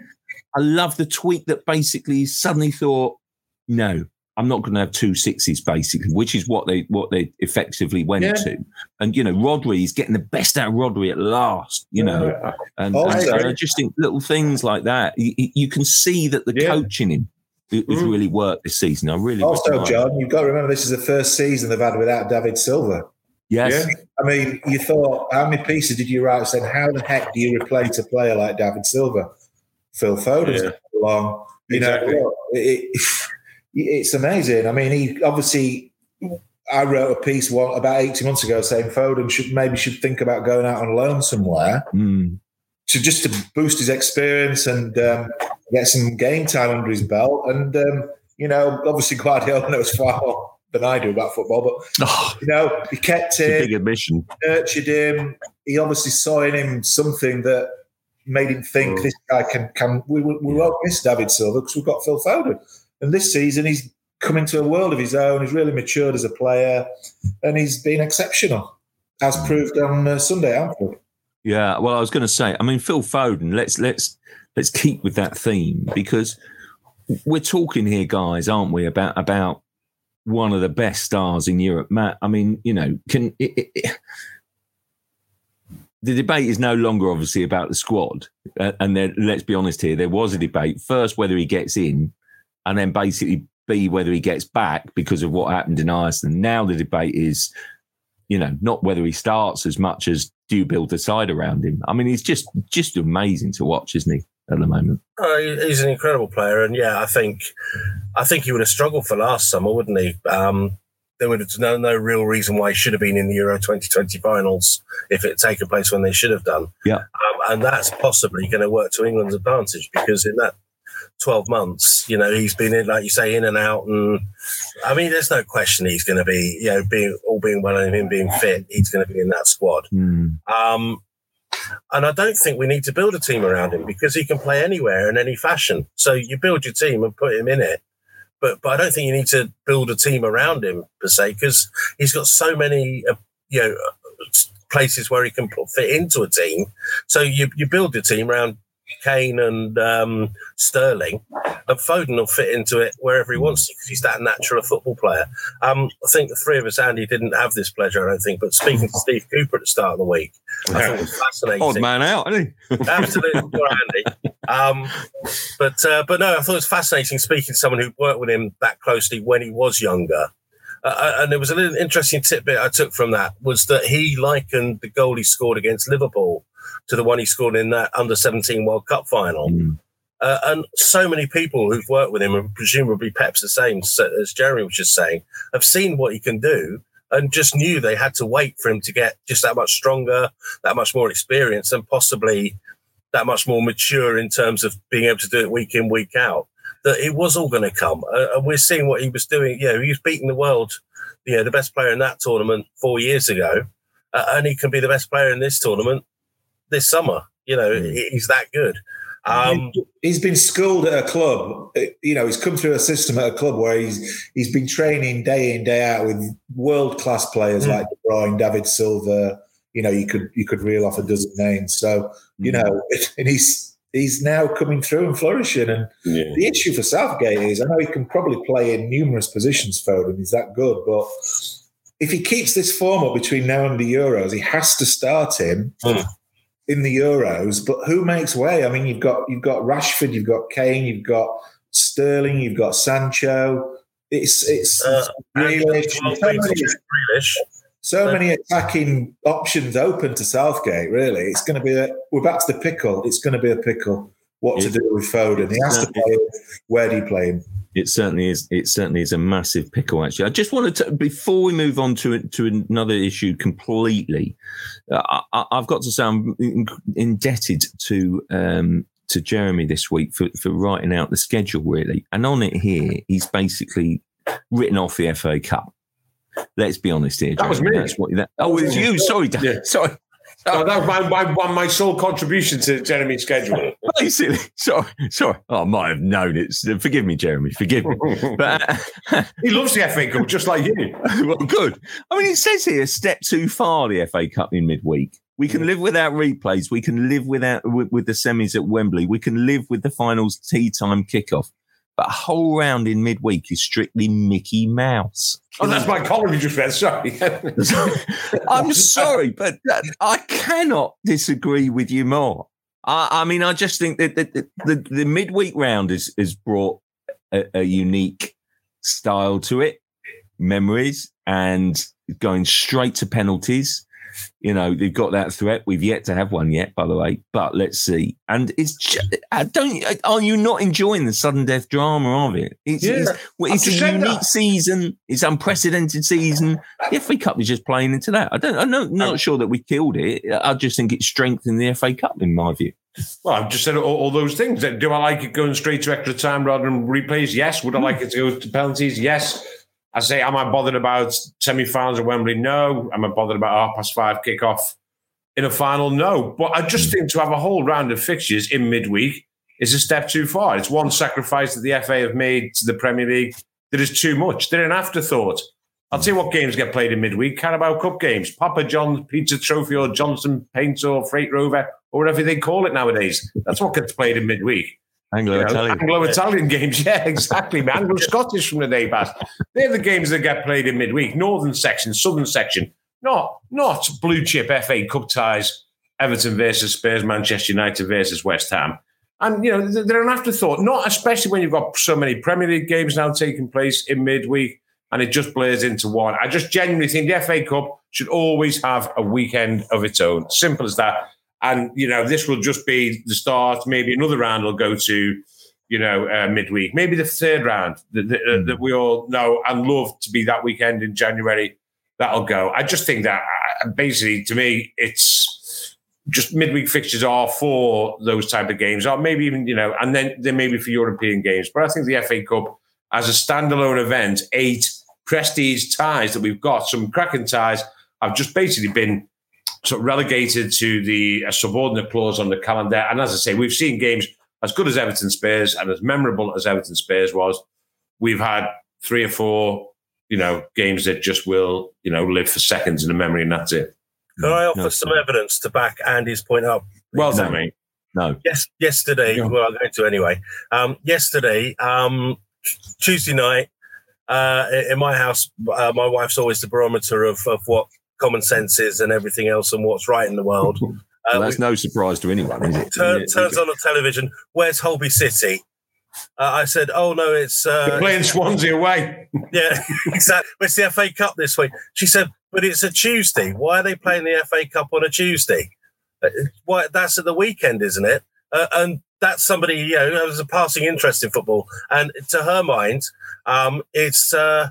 I love the tweak that basically suddenly thought, no, I'm not going to have two sixes, basically, which is what they what they effectively went yeah. to. And you know, Rodri is getting the best out of Rodri at last. You know, yeah. and, and, and, I just think little things like that. You, you can see that the yeah. coaching him has mm. really worked this season. I really also, John, you've got to remember this is the first season they've had without David Silva. Yes. I mean, you thought how many pieces did you write saying how the heck do you replace a player like David Silva? Phil Foden's yeah. along. You exactly. know, it, it, it's amazing. I mean, he obviously. I wrote a piece one, about eighteen months ago saying Foden should maybe should think about going out on loan somewhere mm. to just to boost his experience and um, get some game time under his belt. And um, you know, obviously Guardiola knows far more than I do about football, but oh, you know, he kept him, big admission, nurtured him. He obviously saw in him something that made him think oh. this guy can can. We, we, we won't miss David Silva because we've got Phil Foden. And this season, he's come into a world of his own. He's really matured as a player, and he's been exceptional, as proved on uh, Sunday. Yeah, well, I was going to say, I mean, Phil Foden. Let's let's let's keep with that theme because we're talking here, guys, aren't we, about about one of the best stars in Europe, Matt? I mean, you know, can it, it, the debate is no longer obviously about the squad. Uh, and then let's be honest here, there was a debate first whether he gets in, and then basically B whether he gets back because of what happened in Iceland. Now the debate is, you know, not whether he starts as much as do you build the side around him. I mean, he's just just amazing to watch, isn't he? At the moment, uh, he's an incredible player, and yeah, I think I think he would have struggled for last summer, wouldn't he? Um, there would have no no real reason why he should have been in the Euro 2020 finals if it had taken place when they should have done. Yeah, um, and that's possibly going to work to England's advantage because in that 12 months, you know, he's been in, like you say, in and out. And I mean, there's no question he's going to be, you know, being all being well and him being fit, he's going to be in that squad. Mm. Um, and I don't think we need to build a team around him because he can play anywhere in any fashion. So you build your team and put him in it but but I don't think you need to build a team around him per se because he's got so many uh, you know places where he can put, fit into a team. So you you build your team around Kane and um, Sterling, and Foden will fit into it wherever he wants to because he's that natural a football player. Um, I think the three of us, Andy, didn't have this pleasure, I don't think, but speaking to Steve Cooper at the start of the week, I thought it was fascinating. Odd man out, isn't he? Absolutely, poor Andy. Um, but uh, but no, I thought it was fascinating speaking to someone who worked with him that closely when he was younger. Uh, uh and there was an interesting tidbit I took from that was that he likened the goal he scored against Liverpool to the one he scored in that under 17 World Cup final. Mm. Uh, and so many people who've worked with him, and presumably Pep's the same, as Jeremy was just saying, have seen what he can do and just knew they had to wait for him to get just that much stronger, that much more experience, and possibly that much more mature in terms of being able to do it week in, week out. That it was all going to come. Uh, and we're seeing what he was doing. You know, he was beating the world, you know, the best player in that tournament four years ago. Uh, and he can be the best player in this tournament this summer. You know, mm. he's that good. Um, he's been schooled at a club. You know, he's come through a system at a club where he's he's been training day in day out with world class players mm. like De Bruyne, David Silva. You know, you could you could reel off a dozen names. So you mm. know, and he's he's now coming through and flourishing. And yeah. the issue for Southgate is, I know he can probably play in numerous positions, Foden. He's that good, but if he keeps this form up between now and the Euros, he has to start him. Mm in the Euros, but who makes way? I mean, you've got you've got Rashford, you've got Kane, you've got Sterling, you've got Sancho. It's it's uh, really so, many, so many attacking options open to Southgate. Really, it's going to be a, we're back to the pickle. It's going to be a pickle. What to do with Foden? He has to play. Where do you play him? It certainly is. It certainly is a massive pickle. Actually, I just wanted to before we move on to to another issue completely. Uh, I, have got to say I'm indebted to um, to Jeremy this week for for writing out the schedule really, and on it here he's basically written off the FA Cup. Let's be honest here. Jeremy. That was me. That's what, that, oh, it was you. Sorry, Dan. Yeah. Sorry. Oh, that was my, my, my sole contribution to Jeremy's schedule. Basically, sorry, sorry. Oh, I might have known it. Forgive me, Jeremy. Forgive me. But uh, he loves the FA Cup just like you. well, good. I mean, it says here, step too far. The FA Cup in midweek. We can live without replays. We can live without with, with the semis at Wembley. We can live with the finals tea time kickoff. But a whole round in midweek is strictly Mickey Mouse. Oh, that's my column you just read. Sorry. I'm sorry, but I cannot disagree with you more. I, I mean, I just think that the, the, the midweek round is, is brought a, a unique style to it, memories, and going straight to penalties you know, they've got that threat. We've yet to have one yet, by the way, but let's see. And it's just, don't are you not enjoying the sudden death drama of it? It's, yeah, it's, it's a unique that. season. It's unprecedented season. The FA Cup is just playing into that. I don't. I'm not, not sure that we killed it. I just think it strengthened the FA Cup in my view. Well, I've just said all, all, those things. Do I like it going straight to extra time rather than replays? Yes. Would I hmm. like it to go to penalties? Yes. I say, am I bothered about semi-finals at Wembley? No. Am I bothered about half past five kickoff in a final? No. But I just think to have a whole round of fixtures in midweek is a step too far. It's one sacrifice that the FA have made to the Premier League that is too much. They're an afterthought. I'll tell you what games get played in midweek: Carabao Cup games, Papa John's Pizza Trophy, or Johnson Paint or Freight Rover, or whatever they call it nowadays. That's what gets played in midweek. Anglo Italian. Anglo Italian games, yeah, exactly. Anglo Scottish from the day past. They're the games that get played in midweek. Northern section, southern section. Not not blue chip FA Cup ties Everton versus Spurs, Manchester United versus West Ham. And, you know, they're an afterthought, not especially when you've got so many Premier League games now taking place in midweek and it just blurs into one. I just genuinely think the FA Cup should always have a weekend of its own. Simple as that. And, you know, this will just be the start. Maybe another round will go to, you know, uh, midweek. Maybe the third round that, that, uh, that, we all know and love to be that weekend in January. That'll go. I just think that uh, basically, to me, it's just midweek fixtures are for those type of games, or maybe even, you know, and then they maybe for European games. But I think the FA Cup as a standalone event, eight prestige ties that we've got, some cracking ties, have just basically been sort of relegated to the subordinate clause on the calendar. And as I say, we've seen games as good as Everton Spurs and as memorable as Everton Spurs was. We've had three or four, you know, games that just will, you know, live for seconds in the memory, and that's it. Can I offer no, some evidence to back Andy's point up? Well done, no. mate. No. Yes, yesterday. Yeah. Well, I'm going to anyway. Um, yesterday, um, Tuesday night, uh, in my house, uh, my wife's always the barometer of, of what common sense is and everything else and what's right in the world. well, that's no surprise to anyone, is it? Turn, turns on the television. Where's Holby City? Uh, I said, "Oh no, it's uh, playing Swansea away." yeah, exactly. It's the FA Cup this week. She said, "But it's a Tuesday. Why are they playing the FA Cup on a Tuesday? Uh, why? That's at the weekend, isn't it?" Uh, and that's somebody you know who has a passing interest in football, and to her mind, um, it's uh,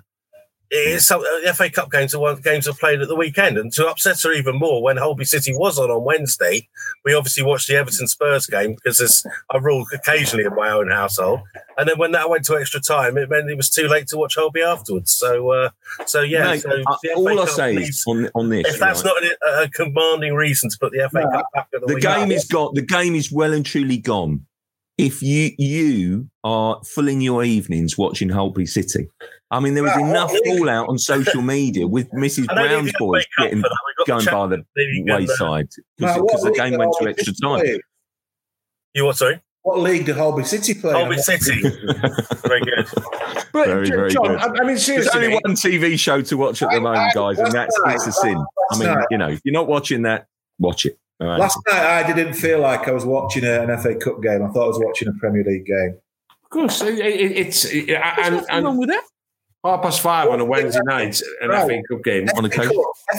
it's some, uh, FA Cup games are one games are played at the weekend, and to upset her even more, when Holby City was on on Wednesday, we obviously watched the Everton Spurs game because I rule occasionally in my own household, and then when that went to extra time, it meant it was too late to watch Holby afterwards. So, uh, so yeah. Mate, so uh, all I say is on, on this, if that's right? not a, a, commanding reason to put the FA Cup back at the, the game is gone. The game is well and truly gone. If you you are filling your evenings watching Holby City, I mean, there was yeah, enough fallout on social media with Mrs. Brown's boys getting going by the uh, wayside because the game went to extra time. You what? Sorry. What league did Holby City play? Holby City. very good. But very, very John, good. I mean, seriously, there's only one TV show to watch at the moment, guys, and that's it's a sin. I mean, you know, if you're not watching that, watch it. Right. Last night, I didn't feel like I was watching an FA Cup game. I thought I was watching a Premier League game. Of course, it, it's it, and, and, wrong with that. Half past five on a Wednesday night, an right. FA Cup game FA on a Cup,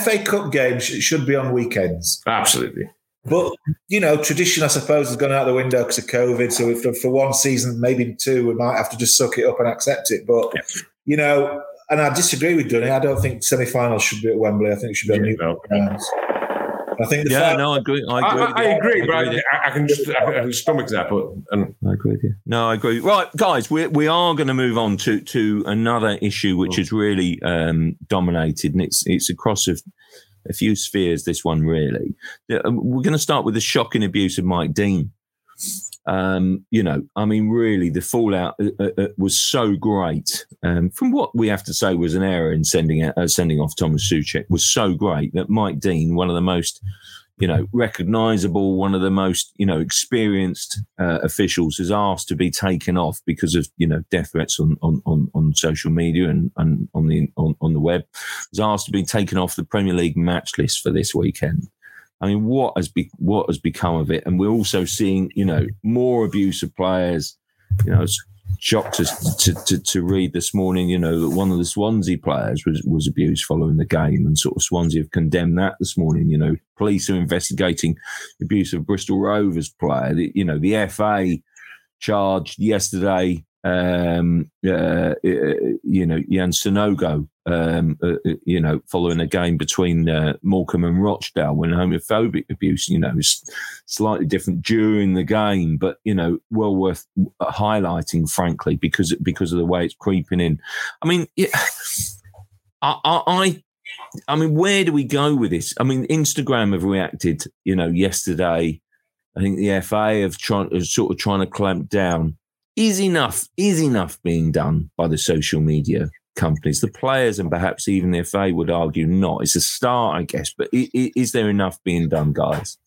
FA Cup games should be on weekends. Absolutely. But you know, tradition, I suppose, has gone out the window because of COVID. So for, for one season, maybe two, we might have to just suck it up and accept it. But you know, and I disagree with Dunny. I don't think semi-finals should be at Wembley. I think it should be yeah, on New no. I think. yeah, final, no, I agree. I agree. I, I agree, I but I, I, can just I can stomach that. But and I agree with you. No, I agree. Right, guys, we we are going to move on to to another issue which has really um, dominated, and it's it's across of a few spheres. This one really. Um, we're going to start with the shocking abuse of Mike Dean. Um, you know, I mean, really, the fallout uh, uh, uh, was so great. Um, from what we have to say was an error in sending out, uh, sending off Thomas Soucek was so great that Mike Dean, one of the most, you know, recognisable, one of the most, you know, experienced uh, officials, is asked to be taken off because of you know death threats on on, on, on social media and, and on the on, on the web. Was asked to be taken off the Premier League match list for this weekend. I mean, what has be, what has become of it? And we're also seeing, you know, more abuse of players. You know, it's shocked us to, to, to read this morning, you know, that one of the Swansea players was, was abused following the game, and sort of Swansea have condemned that this morning. You know, police are investigating abuse of Bristol Rovers player. The, you know, the FA charged yesterday um, uh, uh, you know, Jan Sanogo, um, uh, uh, you know, following a game between uh, Morecambe and Rochdale when homophobic abuse, you know, is slightly different during the game, but, you know, well worth highlighting, frankly, because because of the way it's creeping in. I mean, yeah, I, I, I mean, where do we go with this? I mean, Instagram have reacted, you know, yesterday. I think the FA have tried, sort of trying to clamp down is enough is enough being done by the social media companies. The players and perhaps even the fa would argue not it's a start i guess. But is there enough being done guys?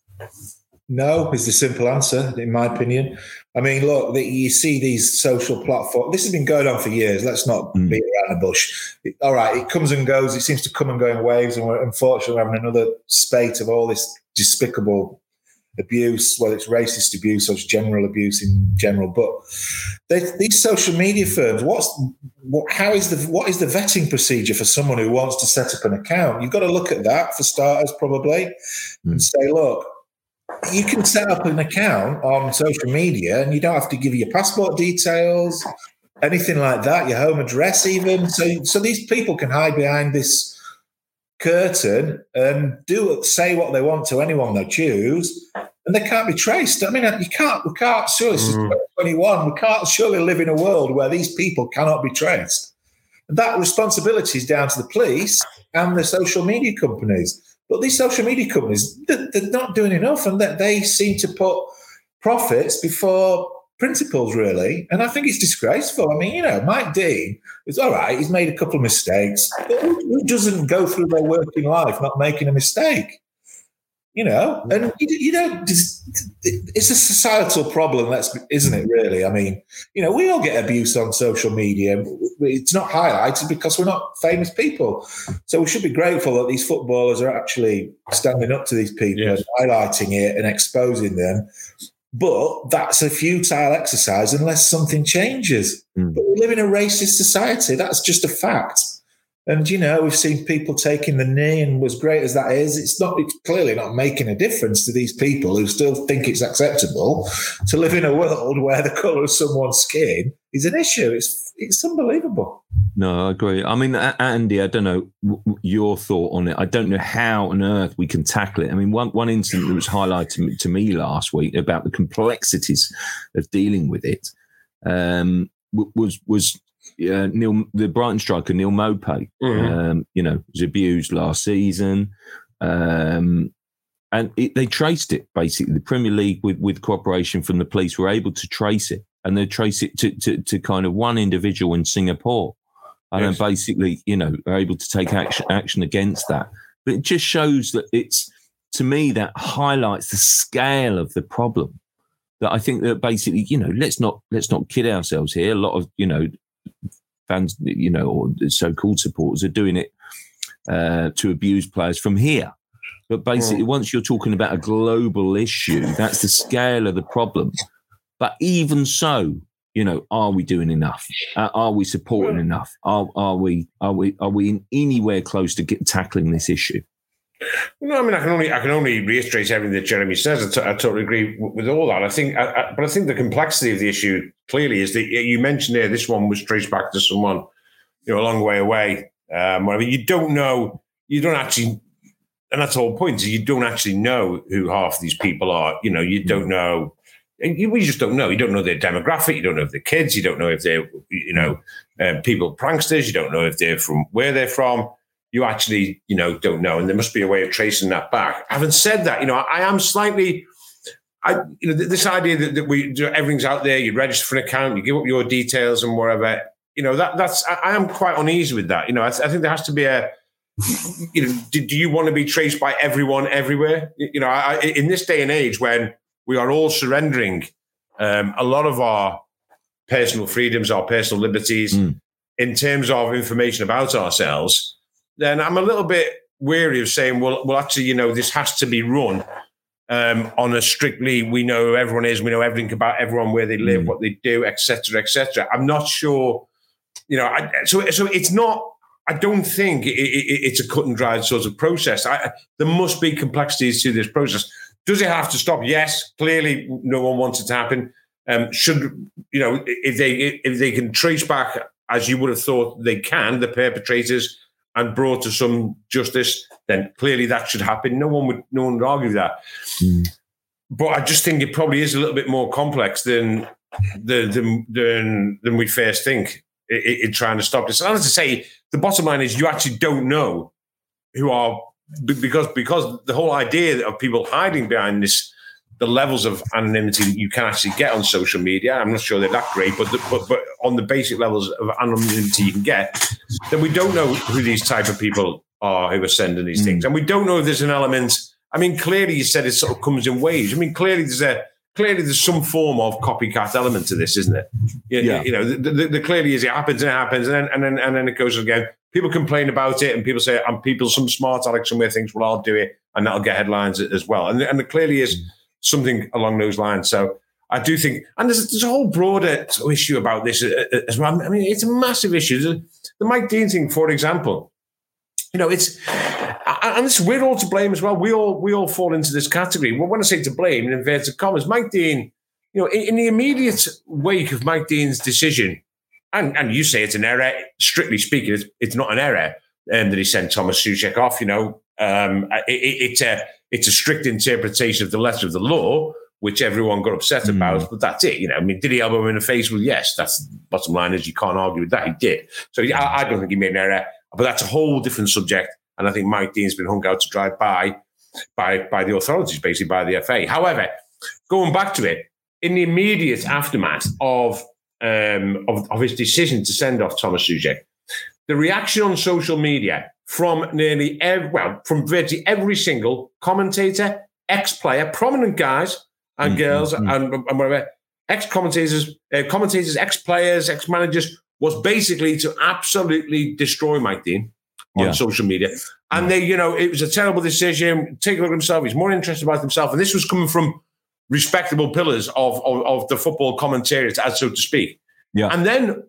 No is the simple answer in my opinion. I mean look you see these social platforms this has been going on for years let's not mm. beat around the bush. All right it comes and goes it seems to come and go in waves and we're unfortunately having another spate of all this despicable abuse, whether it's racist abuse or it's general abuse in general. But they, these social media firms, what's what? How is the what is the vetting procedure for someone who wants to set up an account? You've got to look at that for starters, probably, mm. and say, look. You can set up an account on social media and you don't have to give your passport details, anything like that, your home address, even. So, so these people can hide behind this curtain and do say what they want to anyone they choose, and they can't be traced. I mean, you can't. We can't. Surely, mm. twenty one. We can't surely live in a world where these people cannot be traced. that responsibility is down to the police and the social media companies. But these social media companies, they're not doing enough, and that they seem to put profits before principles, really. And I think it's disgraceful. I mean, you know, Mike Dean is all right. He's made a couple of mistakes. But who doesn't go through their working life not making a mistake? You know, and you, you know, it's a societal problem, that's isn't it? Really, I mean, you know, we all get abuse on social media. It's not highlighted because we're not famous people. So we should be grateful that these footballers are actually standing up to these people yes. and highlighting it and exposing them but that's a futile exercise unless something changes. Mm. But we live in a racist society. That's just a fact. And you know, we've seen people taking the knee, and as great as that is, it's not it's clearly not making a difference to these people who still think it's acceptable to live in a world where the colour of someone's skin is an issue. It's it's unbelievable. No, I agree. I mean, Andy, I don't know your thought on it. I don't know how on earth we can tackle it. I mean, one one incident that was highlighted to me last week about the complexities of dealing with it um, was was uh, Neal, the Brighton striker Neal Maupay. Mm-hmm. Um, you know, was abused last season. Um, and it, they traced it basically. The Premier League, with, with cooperation from the police, were able to trace it and they trace it to, to, to kind of one individual in Singapore. And yes. then basically, you know, are able to take action, action against that. But it just shows that it's, to me, that highlights the scale of the problem. That I think that basically, you know, let's not let's not kid ourselves here. A lot of you know fans, you know, or so-called supporters are doing it uh, to abuse players from here. But basically, mm. once you're talking about a global issue, that's the scale of the problem. But even so, you know, are we doing enough? Uh, are we supporting enough? Are, are we are we are we in anywhere close to get, tackling this issue? No, I mean, I can only I can only reiterate everything that Jeremy says. I, t- I totally agree with, with all that. I think, I, I, but I think the complexity of the issue clearly is that you mentioned there this one was traced back to someone, you know, a long way away. Um, mean, you don't know, you don't actually, and that's the whole point. Is you don't actually know who half these people are. You know, you don't know you, we just don't know. You don't know their demographic. You don't know if they're kids. You don't know if they're, you know, uh, people pranksters. You don't know if they're from where they're from. You actually, you know, don't know. And there must be a way of tracing that back. Having said that, you know, I, I am slightly, I, you know, this idea that, that we do everything's out there. You register for an account. You give up your details and whatever. You know, that that's. I, I am quite uneasy with that. You know, I, I think there has to be a you know, do, do, you want to be traced by everyone everywhere? You know, I, in this day and age when we are all surrendering um, a lot of our personal freedoms, our personal liberties mm. in terms of information about ourselves, then I'm a little bit weary of saying, well, well, actually, you know, this has to be run um, on a strictly we know who everyone is, we know everything about everyone, where they live, mm. what they do, etc., etc. I'm not sure, you know. I, so, so it's not. I don't think it, it, it's a cut and dried sort of process. I, there must be complexities to this process. Does it have to stop? Yes. Clearly, no one wants it to happen. Um, should you know if they if they can trace back as you would have thought they can the perpetrators and brought to some justice, then clearly that should happen. No one would no one would argue that. Mm. But I just think it probably is a little bit more complex than than than, than we first think in, in trying to stop this. And as I say, the bottom line is you actually don't know who are because because the whole idea of people hiding behind this the levels of anonymity that you can actually get on social media i'm not sure they're that great but the, but, but on the basic levels of anonymity you can get then we don't know who these type of people are who are sending these mm. things and we don't know if there's an element i mean clearly you said it sort of comes in waves i mean clearly there's a clearly there's some form of copycat element to this isn't it you, yeah. you know the, the, the, clearly is it happens and it happens and then and then and then it goes again people complain about it and people say, and people, some smart Alex somewhere thinks, well, I'll do it and that'll get headlines as well. And, and it clearly is something along those lines. So I do think, and there's, there's a whole broader issue about this uh, uh, as well. I mean, it's a massive issue. The, the Mike Dean thing, for example, you know, it's and this, we're all to blame as well. We all we all fall into this category. Well, when I say to blame, in inverted commas, Mike Dean, you know, in, in the immediate wake of Mike Dean's decision, and and you say it's an error. Strictly speaking, it's, it's not an error um, that he sent Thomas Soucek off. You know, um, it, it, it's a it's a strict interpretation of the letter of the law which everyone got upset mm. about. But that's it. You know, I mean, did he elbow him in the face? Well, yes. That's bottom line is you can't argue with that. He did. So I, I don't think he made an error. But that's a whole different subject. And I think Mike Dean's been hung out to dry by by by the authorities, basically by the FA. However, going back to it, in the immediate aftermath of um, of, of his decision to send off Thomas Soucek, the reaction on social media from nearly every, well, from virtually every single commentator, ex-player, prominent guys, and mm-hmm. girls mm-hmm. and, and whatever, ex commentators, uh, commentators, ex players, ex managers, was basically to absolutely destroy Mike Dean on yeah. social media. And they, you know, it was a terrible decision. Take a look at himself. He's more interested about himself. And this was coming from respectable pillars of, of, of the football commentators, as so to speak. Yeah. And then,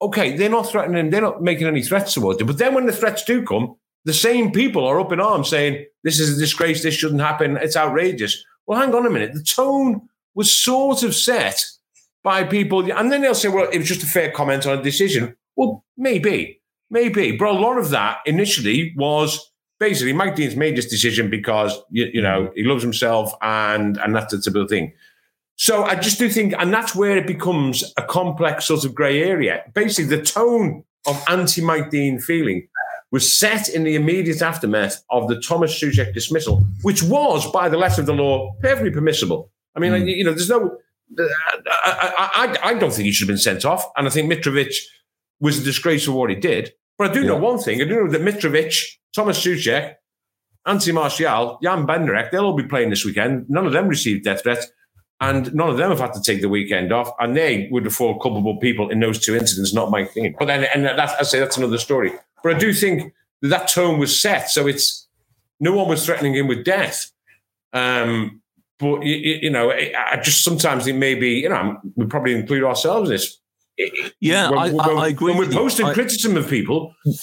okay, they're not threatening, they're not making any threats towards him. But then when the threats do come, the same people are up in arms saying, this is a disgrace, this shouldn't happen, it's outrageous. Well, hang on a minute. The tone was sort of set by people, and then they'll say, well, it was just a fair comment on a decision. Well, maybe, maybe. But a lot of that initially was basically Mike Dean's made this decision because, you, you know, he loves himself and, and that's a typical thing. So I just do think, and that's where it becomes a complex sort of grey area. Basically, the tone of anti Mike Dean feeling was set in the immediate aftermath of the Thomas Soucek dismissal, which was, by the letter of the law, perfectly permissible. I mean, mm. you know, there's no. I, I, I, don't think he should have been sent off, and I think Mitrovic was a disgrace for what he did. But I do yeah. know one thing: I do know that Mitrovic, Thomas Soucek, Anthony Martial, Jan Bednarek, they'll all be playing this weekend. None of them received death threats, and none of them have had to take the weekend off, and they were the four culpable people in those two incidents, not my Dean. But then, and that's, I say that's another story. But I do think that, that tone was set. So it's no one was threatening him with death. Um, but you, you, know, I just sometimes it may be, you know, we probably include ourselves in this. Yeah, when, I, when, I, agree. When we're posting criticism of people, you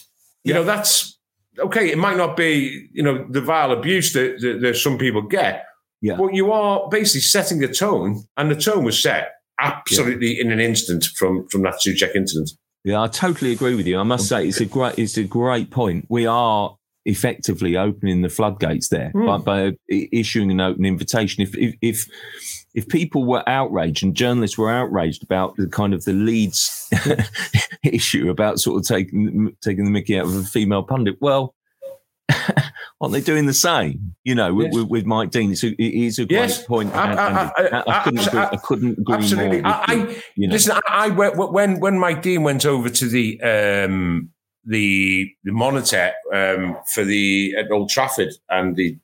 yeah. know, that's okay. It might not be, you know, the vile abuse that, that, that some people get. Yeah. But you are basically setting the tone, and the tone was set absolutely yeah. in an instant from from that Soucek incident. Yeah, I totally agree with you. I must say it's a great it's a great point. We are effectively opening the floodgates there mm. by, by, issuing an open invitation. If, if, if if people were outraged and journalists were outraged about the kind of the Leeds issue about sort of taking taking the Mickey out of a female pundit, well, aren't they doing the same? You know, yes. with, with, Mike Dean, it's a, it is a great yes. point. I, I, I, couldn't agree, I, couldn't agree absolutely. more. I, you know. Listen, I, when when Mike Dean went over to the um, the the monitor um, for the at Old Trafford and the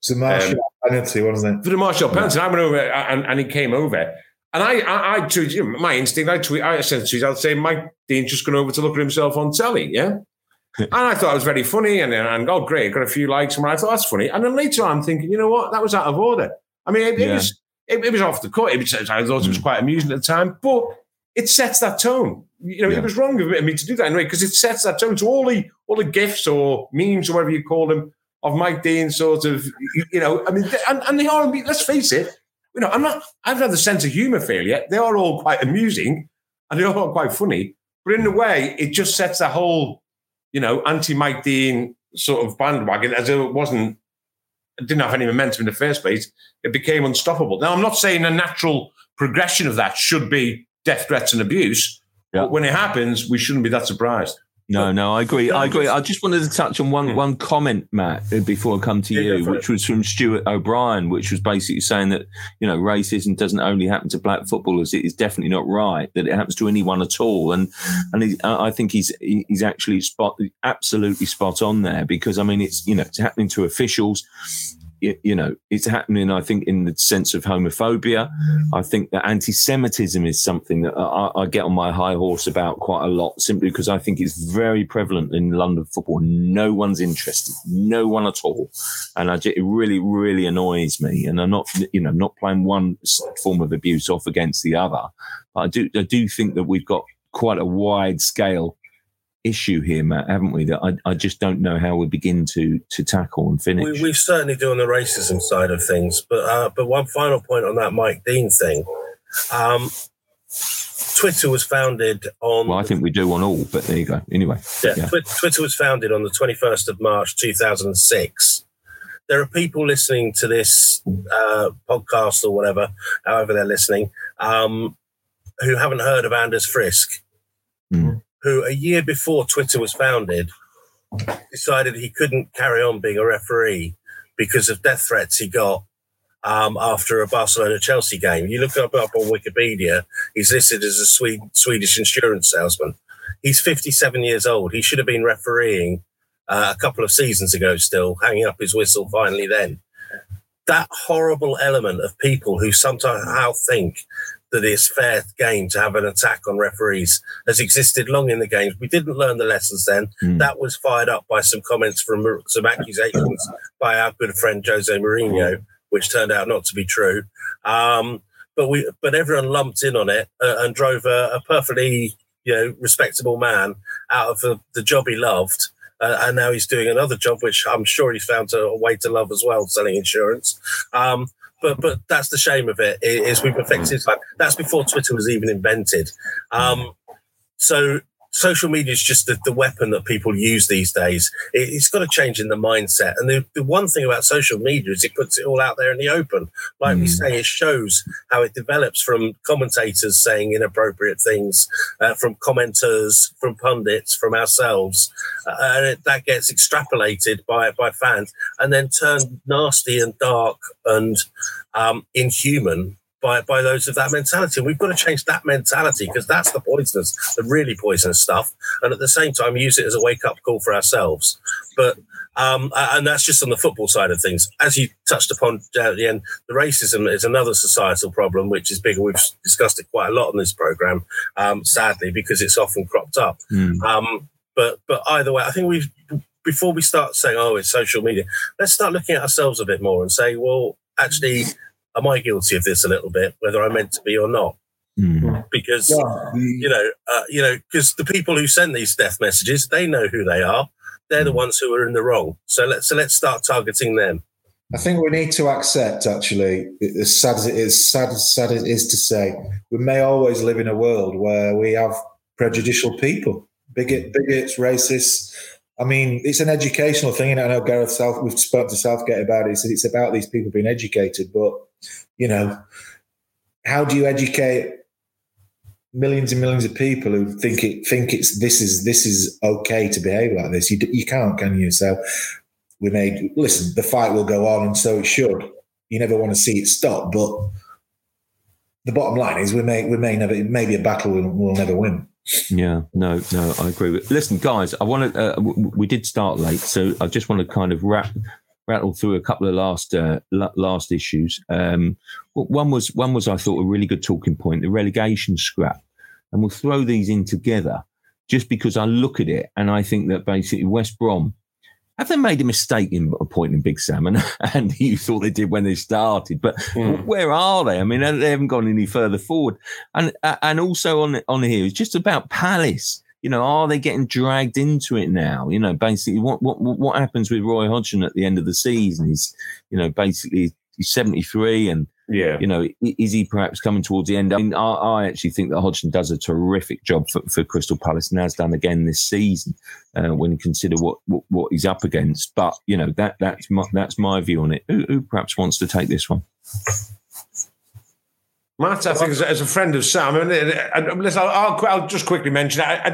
it's a Martial um, penalty, wasn't it? For the Martial penalty, I went over and, and he came over. And I, I, I tweeted, you know, my instinct, I tweet, I sent a tweet, I'd say Mike Dean's just gone over to look at himself on telly, yeah? and I thought it was very funny. And, and oh, great, got a few likes. And I thought that's funny. And then later on, I'm thinking, you know what? That was out of order. I mean, it, yeah. it was it, it, was off the cut. It was, I thought it was mm. quite amusing at the time, but it sets that tone. You know, yeah. it was wrong of me to do that anyway because it sets that tone. to all the all the gifs or memes or whatever you call them of Mike Dean, sort of, you know, I mean, and, and they are. Let's face it. You know, I'm not. I've had the sense of humour failure. Yet. They are all quite amusing and they are all quite funny. But in a way, it just sets the whole you know, anti Mike Dean sort of bandwagon as it wasn't it didn't have any momentum in the first place. It became unstoppable. Now, I'm not saying a natural progression of that should be death threats and abuse, yeah. but when it happens, we shouldn't be that surprised. No, no, I agree. I agree. I just wanted to touch on one, hmm. one comment, Matt, before I come to yeah, you, which was from Stuart O'Brien, which was basically saying that, you know, racism doesn't only happen to black footballers. It is definitely not right that it happens to anyone at all. And, and he, I think he's, he's actually spot, absolutely spot on there because, I mean, it's, you know, it's happening to officials you, you, know, it's happening, I think, in the sense of homophobia. Mm. I think that anti Semitism is something that I, I, get on my high horse about quite a lot, simply because I think it's very prevalent in London football. No one's interested, no one at all. And I, it really, really annoys me. And I'm not, you know, not playing one form of abuse off against the other. But I do, I do think that we've got quite a wide scale issue here, Matt, haven't we? That I, I just don't know how we begin to to tackle and finish. We, we certainly do on the racism side of things, but uh, but one final point on that Mike Dean thing. Um, Twitter was founded on. Well, I think we do on all, but there you go. Anyway, yeah, yeah. Twitter was founded on the twenty first of March, two thousand and six. There are people listening to this uh, podcast or whatever, however they're listening, um, who haven't heard of Anders Frisk. Mm who a year before Twitter was founded decided he couldn't carry on being a referee because of death threats he got um, after a Barcelona Chelsea game. You look up, up on Wikipedia, he's listed as a Swede, Swedish insurance salesman. He's 57 years old. He should have been refereeing uh, a couple of seasons ago, still hanging up his whistle finally then. That horrible element of people who somehow think that it's fair game to have an attack on referees has existed long in the games. We didn't learn the lessons then. Mm. That was fired up by some comments from some accusations by our good friend Jose Mourinho, which turned out not to be true. Um, but we, but everyone lumped in on it uh, and drove a, a, perfectly, you know, respectable man out of the, the job he loved. Uh, and now he's doing another job, which I'm sure he's found a, a way to love as well, selling insurance. Um, but but that's the shame of it is we've affected like that's before Twitter was even invented. Um, so social media is just the, the, weapon that people use these days. It, has got to change in the mindset. And the, the, one thing about social media is it puts it all out there in the open. Like mm. we say, it shows how it develops from commentators saying inappropriate things, uh, from commenters, from pundits, from ourselves. Uh, and it, that gets extrapolated by, by fans and then turned nasty and dark and um, inhuman by, by those of that mentality. And we've got to change that mentality because that's the poisonous, the really poisonous stuff. And at the same time, use it as a wake up call for ourselves. But um, and that's just on the football side of things. As you touched upon at the end, the racism is another societal problem, which is bigger. We've discussed it quite a lot on this program, um, sadly, because it's often cropped up. Mm. Um, but but either way, I think we've before we start saying, "Oh, it's social media," let's start looking at ourselves a bit more and say, "Well, actually." Am I guilty of this a little bit, whether I'm meant to be or not? Mm. Because yeah. you know, uh, you know, because the people who send these death messages, they know who they are. They're mm. the ones who are in the wrong. So let's so let's start targeting them. I think we need to accept, actually, as sad as it is, sad as sad as it is to say, we may always live in a world where we have prejudicial people, bigot, bigots, racists. I mean, it's an educational thing, and I know Gareth South. We've spoken to Southgate about it. He said it's about these people being educated, but you know, how do you educate millions and millions of people who think it think it's this is this is okay to behave like this? You you can't, can you? So we made listen. The fight will go on, and so it should. You never want to see it stop, but the bottom line is we may we may never it may be a battle we'll, we'll never win. Yeah, no, no, I agree with. Listen, guys, I want to. Uh, we did start late, so I just want to kind of wrap rattle through a couple of last uh, last issues. Um, one was one was I thought a really good talking point, the relegation scrap, and we'll throw these in together just because I look at it and I think that basically West Brom have they made a mistake in appointing Big Sam? And, and you thought they did when they started, but mm. where are they? I mean, they haven't gone any further forward. And and also on on here, it's just about Palace you know, are they getting dragged into it now? You know, basically, what what what happens with Roy Hodgson at the end of the season? He's, you know, basically he's seventy three, and yeah, you know, is he perhaps coming towards the end? I mean, I, I actually think that Hodgson does a terrific job for, for Crystal Palace and has done again this season uh, when you consider what, what, what he's up against. But you know, that that's my that's my view on it. Who, who perhaps wants to take this one? Matt, I think, as, a friend of Sam, and, and listen, I'll, I'll, I'll, just quickly mention. I, I,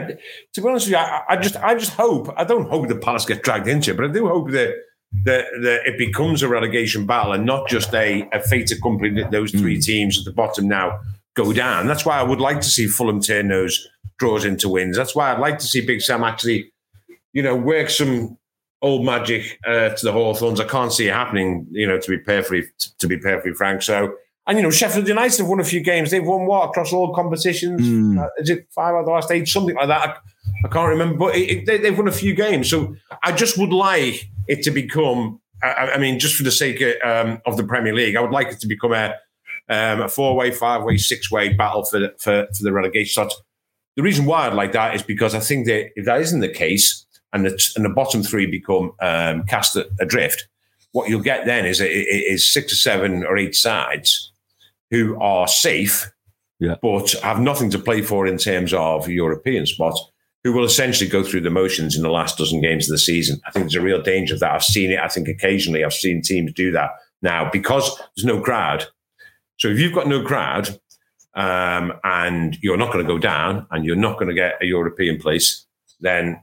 to be honest with you, I, I, just, I just hope. I don't hope the Palace get dragged into it, but I do hope that that, that it becomes a relegation battle and not just a, a fait accompli that those three mm. teams at the bottom now go down. That's why I would like to see Fulham turn those draws into wins. That's why I'd like to see Big Sam actually, you know, work some old magic uh, to the Hawthorns. I can't see it happening, you know, to be perfectly to be perfectly frank. So, and you know, Sheffield United have won a few games. They've won what across all competitions? Mm. Uh, is it five out of the last eight? Something like that. I, I can't remember, but it, it, they, they've won a few games. So, I just would like it to become. I, I mean, just for the sake of, um, of, the Premier League, I would like it to become a um, a four way, five way, six way battle for for for the relegation spots. The reason why I'd like that is because I think that if that isn't the case, and the, and the bottom three become um, cast adrift, what you'll get then is is six or seven or eight sides who are safe, yeah. but have nothing to play for in terms of European spots, who will essentially go through the motions in the last dozen games of the season. I think there's a real danger of that. I've seen it. I think occasionally I've seen teams do that now because there's no crowd. So if you've got no crowd um, and you're not going to go down and you're not going to get a European place, then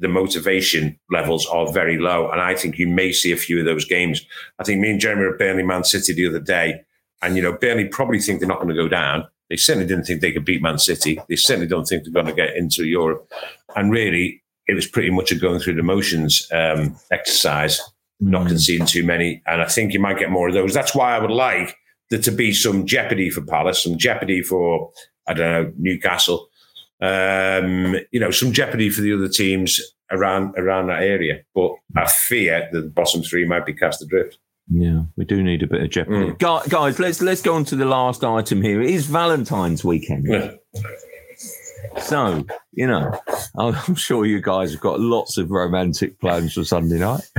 the motivation levels are very low. And I think you may see a few of those games. I think me and Jeremy were at Burnley Man City the other day. And, you know, Burnley probably think they're not going to go down. They certainly didn't think they could beat Man City. They certainly don't think they're going to get into Europe. And really, it was pretty much a going through the motions um, exercise, not mm. conceding too many. And I think you might get more of those. That's why I would like there to be some jeopardy for Palace, some jeopardy for, I don't know, Newcastle um, you know, some jeopardy for the other teams around around that area. But I fear that the bottom three might be cast adrift. Yeah, we do need a bit of jeopardy, mm. guys. Let's let's go on to the last item here. It is Valentine's weekend. Yeah. So, you know, I'm sure you guys have got lots of romantic plans for Sunday night.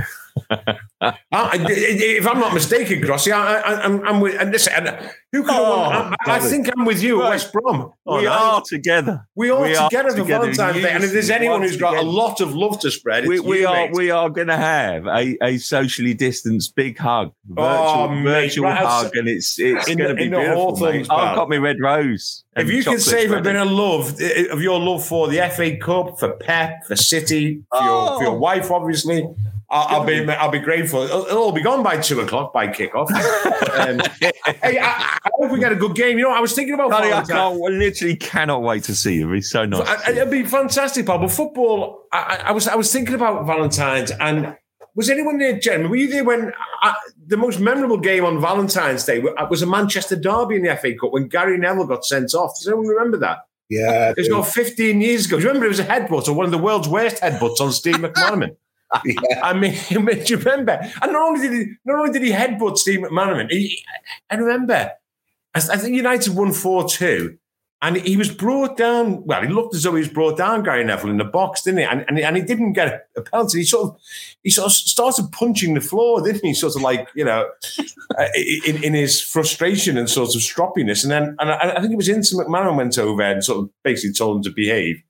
Uh, if I'm not mistaken, Crossy, I, am with. And listen, who could oh, I, I, think I'm with you at West Brom. Oh, we no. are together. We are we together are for Valentine's Day. And if there's anyone who's got a lot of love to spread, we, we you, are. Mate. We are going to have a, a socially distanced big hug, virtual, oh, virtual mate, hug, and it's it's going to be beautiful. I've got my red rose. If you can save a bit of love of your love for the FA Cup, for Pep, for City, for, oh. your, for your wife, obviously. I'll, I'll, be I'll be grateful. It'll, it'll, all be gone by two o'clock by kickoff. um, hey, I, I, hope we get a good game. You know, I was thinking about. Honey, I, I literally cannot wait to see you. It'd be so nice. It'd be fantastic, Paul. But football, I, was I was thinking about Valentine's, and was anyone there, Jeremy? Were you there when the most memorable game on Valentine's Day was a Manchester derby in the FA Cup when Gary Neville got sent off? Does anyone remember that? Yeah, it was about 15 years ago. Do you remember it was a headbutt or one of the world's worst headbutts on Steve McManaman? Yeah. I mean, you remember? And not only did he, not only did he headbutt Steve McManaman, he, I remember, I, I think United won four two, and he was brought down. Well, he looked as though he was brought down, Gary Neville, in the box, didn't he? And, and, and he didn't get a penalty. He sort of he sort of started punching the floor, didn't he? Sort of like you know, uh, in, in his frustration and sort of stroppiness. And then and I, I think it was Inter McManaman went over and sort of basically told him to behave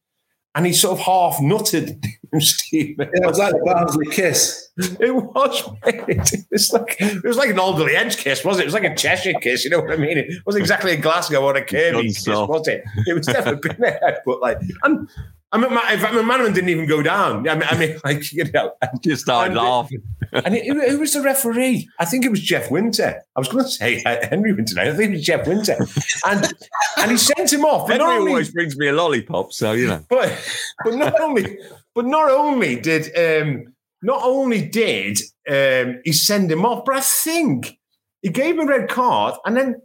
and he sort of half nutted Steve. Yeah, it was like a Barnsley kiss. It was, It was like it was like an Alderley Edge kiss, was it? It was like a Cheshire kiss. You know what I mean? It wasn't exactly a Glasgow or a Kirkby kiss, was it? It was definitely been there, but like, and I mean, my, in fact, my man didn't even go down. I mean, I mean like you know, I just started laughing. and it, who was the referee? I think it was Jeff Winter. I was going to say uh, Henry Winter. I think it was Jeff Winter, and and he sent him off. Henry only, always brings me a lollipop, so you know. But but not only but not only did um, not only did um, he send him off, but I think he gave him a red card, and then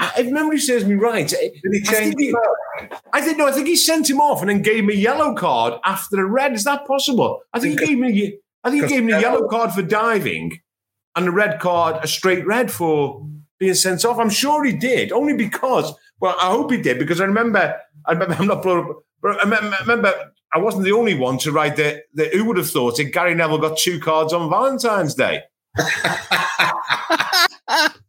if memory serves me right, did he change? I think no. I think he sent him off and then gave me a yellow card after the red. Is that possible? I think he gave me. I think he gave me a yellow card for diving, and a red card, a straight red for being sent off. I'm sure he did, only because. Well, I hope he did because I remember. I remember. I'm not blowing up, but I remember. I wasn't the only one to write that. That who would have thought it? Gary Neville got two cards on Valentine's Day. And,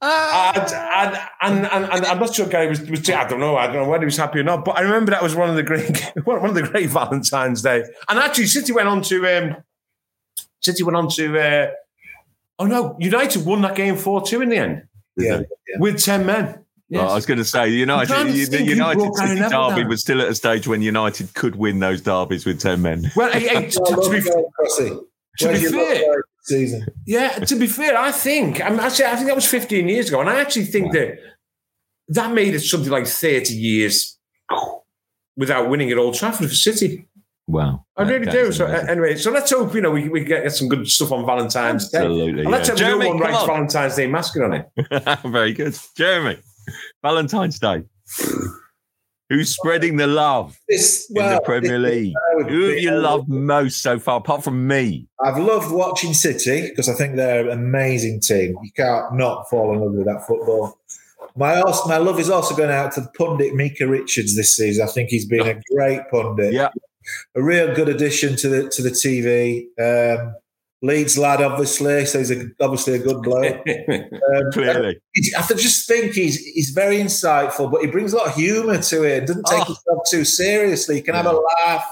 and, and, and, I'm not sure Gary was, was, I don't know. I don't know whether he was happy or not. But I remember that was one of the great one of the great Valentine's Day. And actually, City went on to um, City went on to. Uh, oh no, United won that game four two in the end. Yeah, yeah. with ten men. Yes. Well, I was going to say United. The United City derby was still at a stage when United could win those derbies with ten men. Well, hey, hey, to, to, be, to be fair, season. Yeah, to be fair, I think I'm actually I think that was 15 years ago, and I actually think that that made it something like 30 years without winning at Old Trafford for City. Wow. I really do. So uh, amazing. anyway, so let's hope you know we, we get some good stuff on Valentine's Absolutely, Day. And let's yeah. have Jeremy, no one writes on. Valentine's Day masking on it. Very good, Jeremy. Valentine's Day. Who's spreading the love this, well, in the Premier League? Who have you loved most so far, apart from me? I've loved watching City because I think they're an amazing team. You can't not fall in love with that football. My also, my love is also going out to the pundit Micah Richards this season. I think he's been a great pundit. Yeah, a real good addition to the to the TV. Um, Leeds lad, obviously, so he's a, obviously a good bloke. Um, Clearly, I just think he's he's very insightful, but he brings a lot of humour to it. Doesn't take oh. himself too seriously. He can yeah. have a laugh.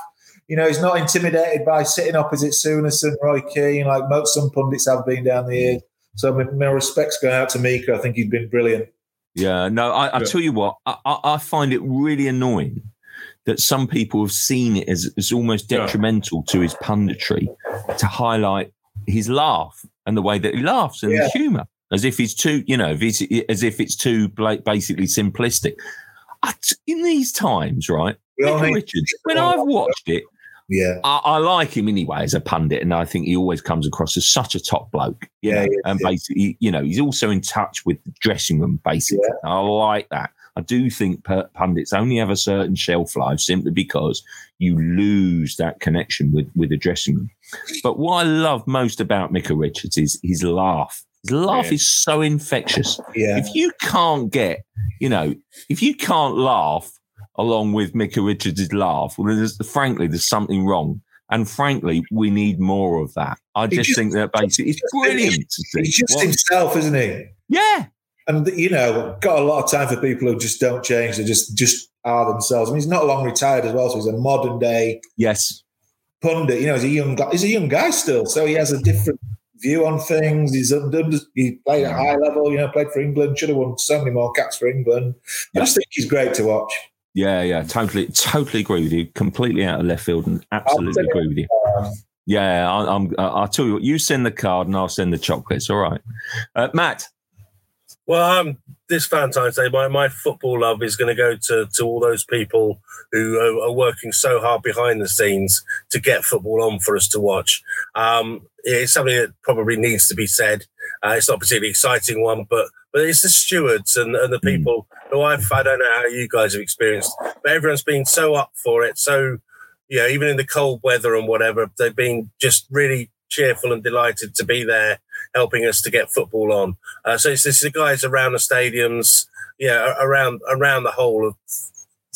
You know, he's not intimidated by sitting opposite Souness and Roy Keane like most some pundits have been down the years. So my, my respects going out to Micah. I think he's been brilliant. Yeah, no, I, I tell you what, I, I, find it really annoying that some people have seen it as, as almost detrimental yeah. to his punditry to highlight his laugh and the way that he laughs and yeah. the humour, as if he's too, you know, as if it's too basically simplistic. In these times, right, Richards, when I've watched it, yeah, I, I, like him anyway as a pundit, and I think he always comes across as such a top bloke. yeah, know? and basically, you know, he's also in touch with the dressing room. Basically, yeah. I like that. I do think pundits only have a certain shelf life simply because you lose that connection with with the dressing room. But what I love most about Micah Richards is his laugh. His laugh yeah. is so infectious. Yeah. If you can't get, you know, if you can't laugh along with Micah Richards' laugh, well, there's, frankly, there's something wrong. And frankly, we need more of that. I just, just think that basically it's brilliant to see. He's just what? himself, isn't he? Yeah. And you know, got a lot of time for people who just don't change. They just just are themselves. I mean, he's not long retired as well, so he's a modern day yes pundit. You know, he's a young guy. He's a young guy still, so he has a different view on things. He's under, he played at high level. You know, played for England. Should have won so many more caps for England. I just think he's great to watch. Yeah, yeah, totally, totally agree with you. Completely out of left field, and absolutely agree with you. Yeah, I, am I'll tell you what. You send the card, and I'll send the chocolates. All right, uh, Matt. Well, um, this Valentine's Day, my, my football love is going to go to, to all those people who are, are, working so hard behind the scenes to get football on for us to watch. Um, it's something that probably needs to be said. Uh, it's not a particularly exciting one, but but it's the stewards and, and the hmm. people who I've, I don't know how you guys have experienced, but everyone's been so up for it. So, you know, even in the cold weather and whatever, they've been just really cheerful and delighted to be there helping us to get football on. Uh, so it's, it's the guys around the stadiums, yeah, around around the whole of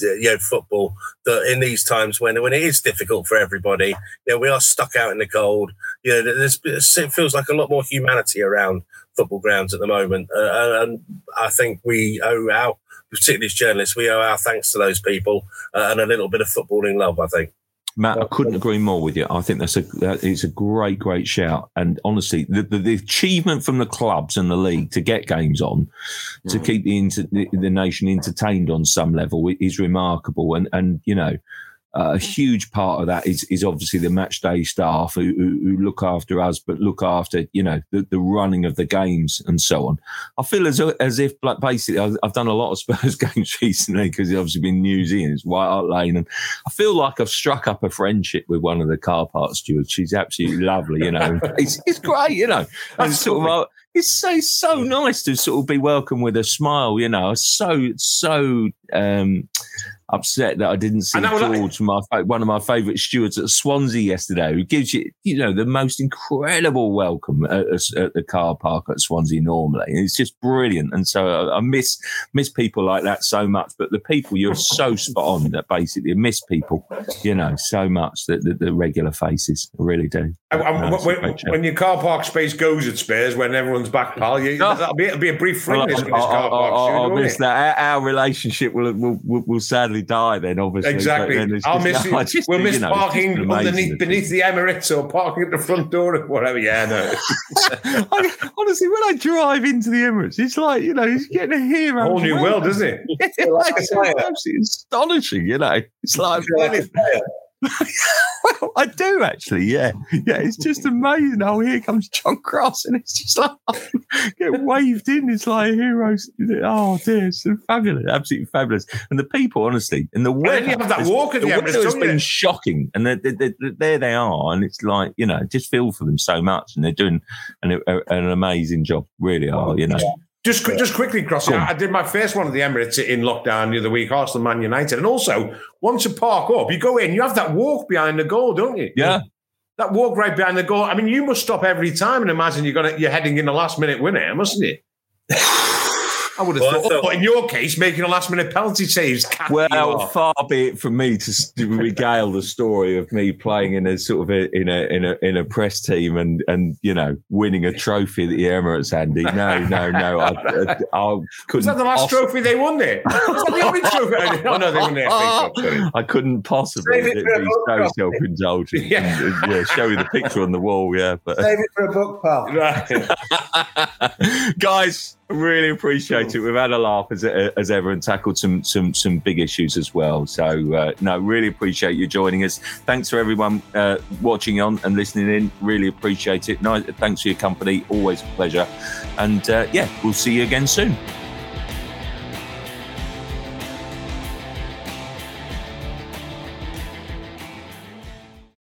you know football that in these times when when it is difficult for everybody, you know, we are stuck out in the cold. You know, there's, it feels like a lot more humanity around football grounds at the moment, uh, and I think we owe our particularly as journalists, we owe our thanks to those people uh, and a little bit of footballing love. I think. Matt, I couldn't agree more with you. I think that's a that is a great, great shout. And honestly, the, the, the, achievement from the clubs and the league to get games on, mm. to keep the, inter, the, the nation entertained on some level is remarkable. And and you know, uh, a huge part of that is, is obviously the match day staff who, who, who, look after us, but look after you know the, the running of the games and so on. I feel as as if like basically I've done a lot of Spurs games recently because it's obviously been New Zealand, it's White Hart Lane, and I feel like I've struck up a friendship with one of the car park stewards. She's absolutely lovely, you know. it's, it's great, you know. It's sort of it's so so nice to sort of be welcomed with a smile, you know. So so um upset that I didn't see George, my one of my favourite stewards at Swansea yesterday, who gives you, you know, the most incredible welcome at, at the car park at Swansea normally. And it's just brilliant. And so I, I, miss miss people like that so much. But the people you're so spot on that basically miss people, you know, so much that the, the regular faces I really do. no, when, when, your car park space goes at Spurs, when everyone's back, pal, you, that'll, be, it'll be a brief fling. Well, I'll, I'll, I'll, miss that. Our, our relationship will, will, will, will sadly die then, obviously. Exactly. I'll miss. Just, we'll miss know, parking underneath beneath the Emirates or parking at the front door or whatever. Yeah, no. I, honestly, when I drive into the Emirates, it's like you know, he's getting a hero. Whole new world, isn't it? it's like absolutely astonishing. You know, it's like. Well, I do actually. Yeah, yeah. It's just amazing. Oh, here comes John Cross, and it's just like get waved in. It's like heroes. Oh dear, it's fabulous, absolutely fabulous. And the people, honestly, and the weather. And have that walk at the, the weather has been shocking, and they're, they're, they're, there they are, and it's like you know, just feel for them so much, and they're doing an, an amazing job. Really are, you know. Just, just quickly, Cross. I, I did my first one of the Emirates in lockdown the other week, Arsenal, Man United, and also once you park up, you go in, you have that walk behind the goal, don't you? Yeah. That walk right behind the goal. I mean, you must stop every time and imagine you're gonna you're heading in the last minute winner, mustn't you? I would have well, thought, but oh, in your case, making a last minute penalty saves. Well, far be it from me to regale the story of me playing in a sort of a, in a in a in a press team and and you know winning a trophy at the Emirates, Andy. No, no, no. I, I, I couldn't. Was that the last trophy they won there? Was that the only trophy? Oh no, they won the I couldn't possibly it be so self indulgent. Yeah. yeah, show you the picture on the wall. Yeah, but save it for a book, pal. Guys really appreciate it. We've had a laugh as, as ever and tackled some some some big issues as well. So uh, no, really appreciate you joining us. Thanks for everyone uh, watching on and listening in. Really appreciate it. Nice, thanks for your company. Always a pleasure. And uh, yeah, we'll see you again soon.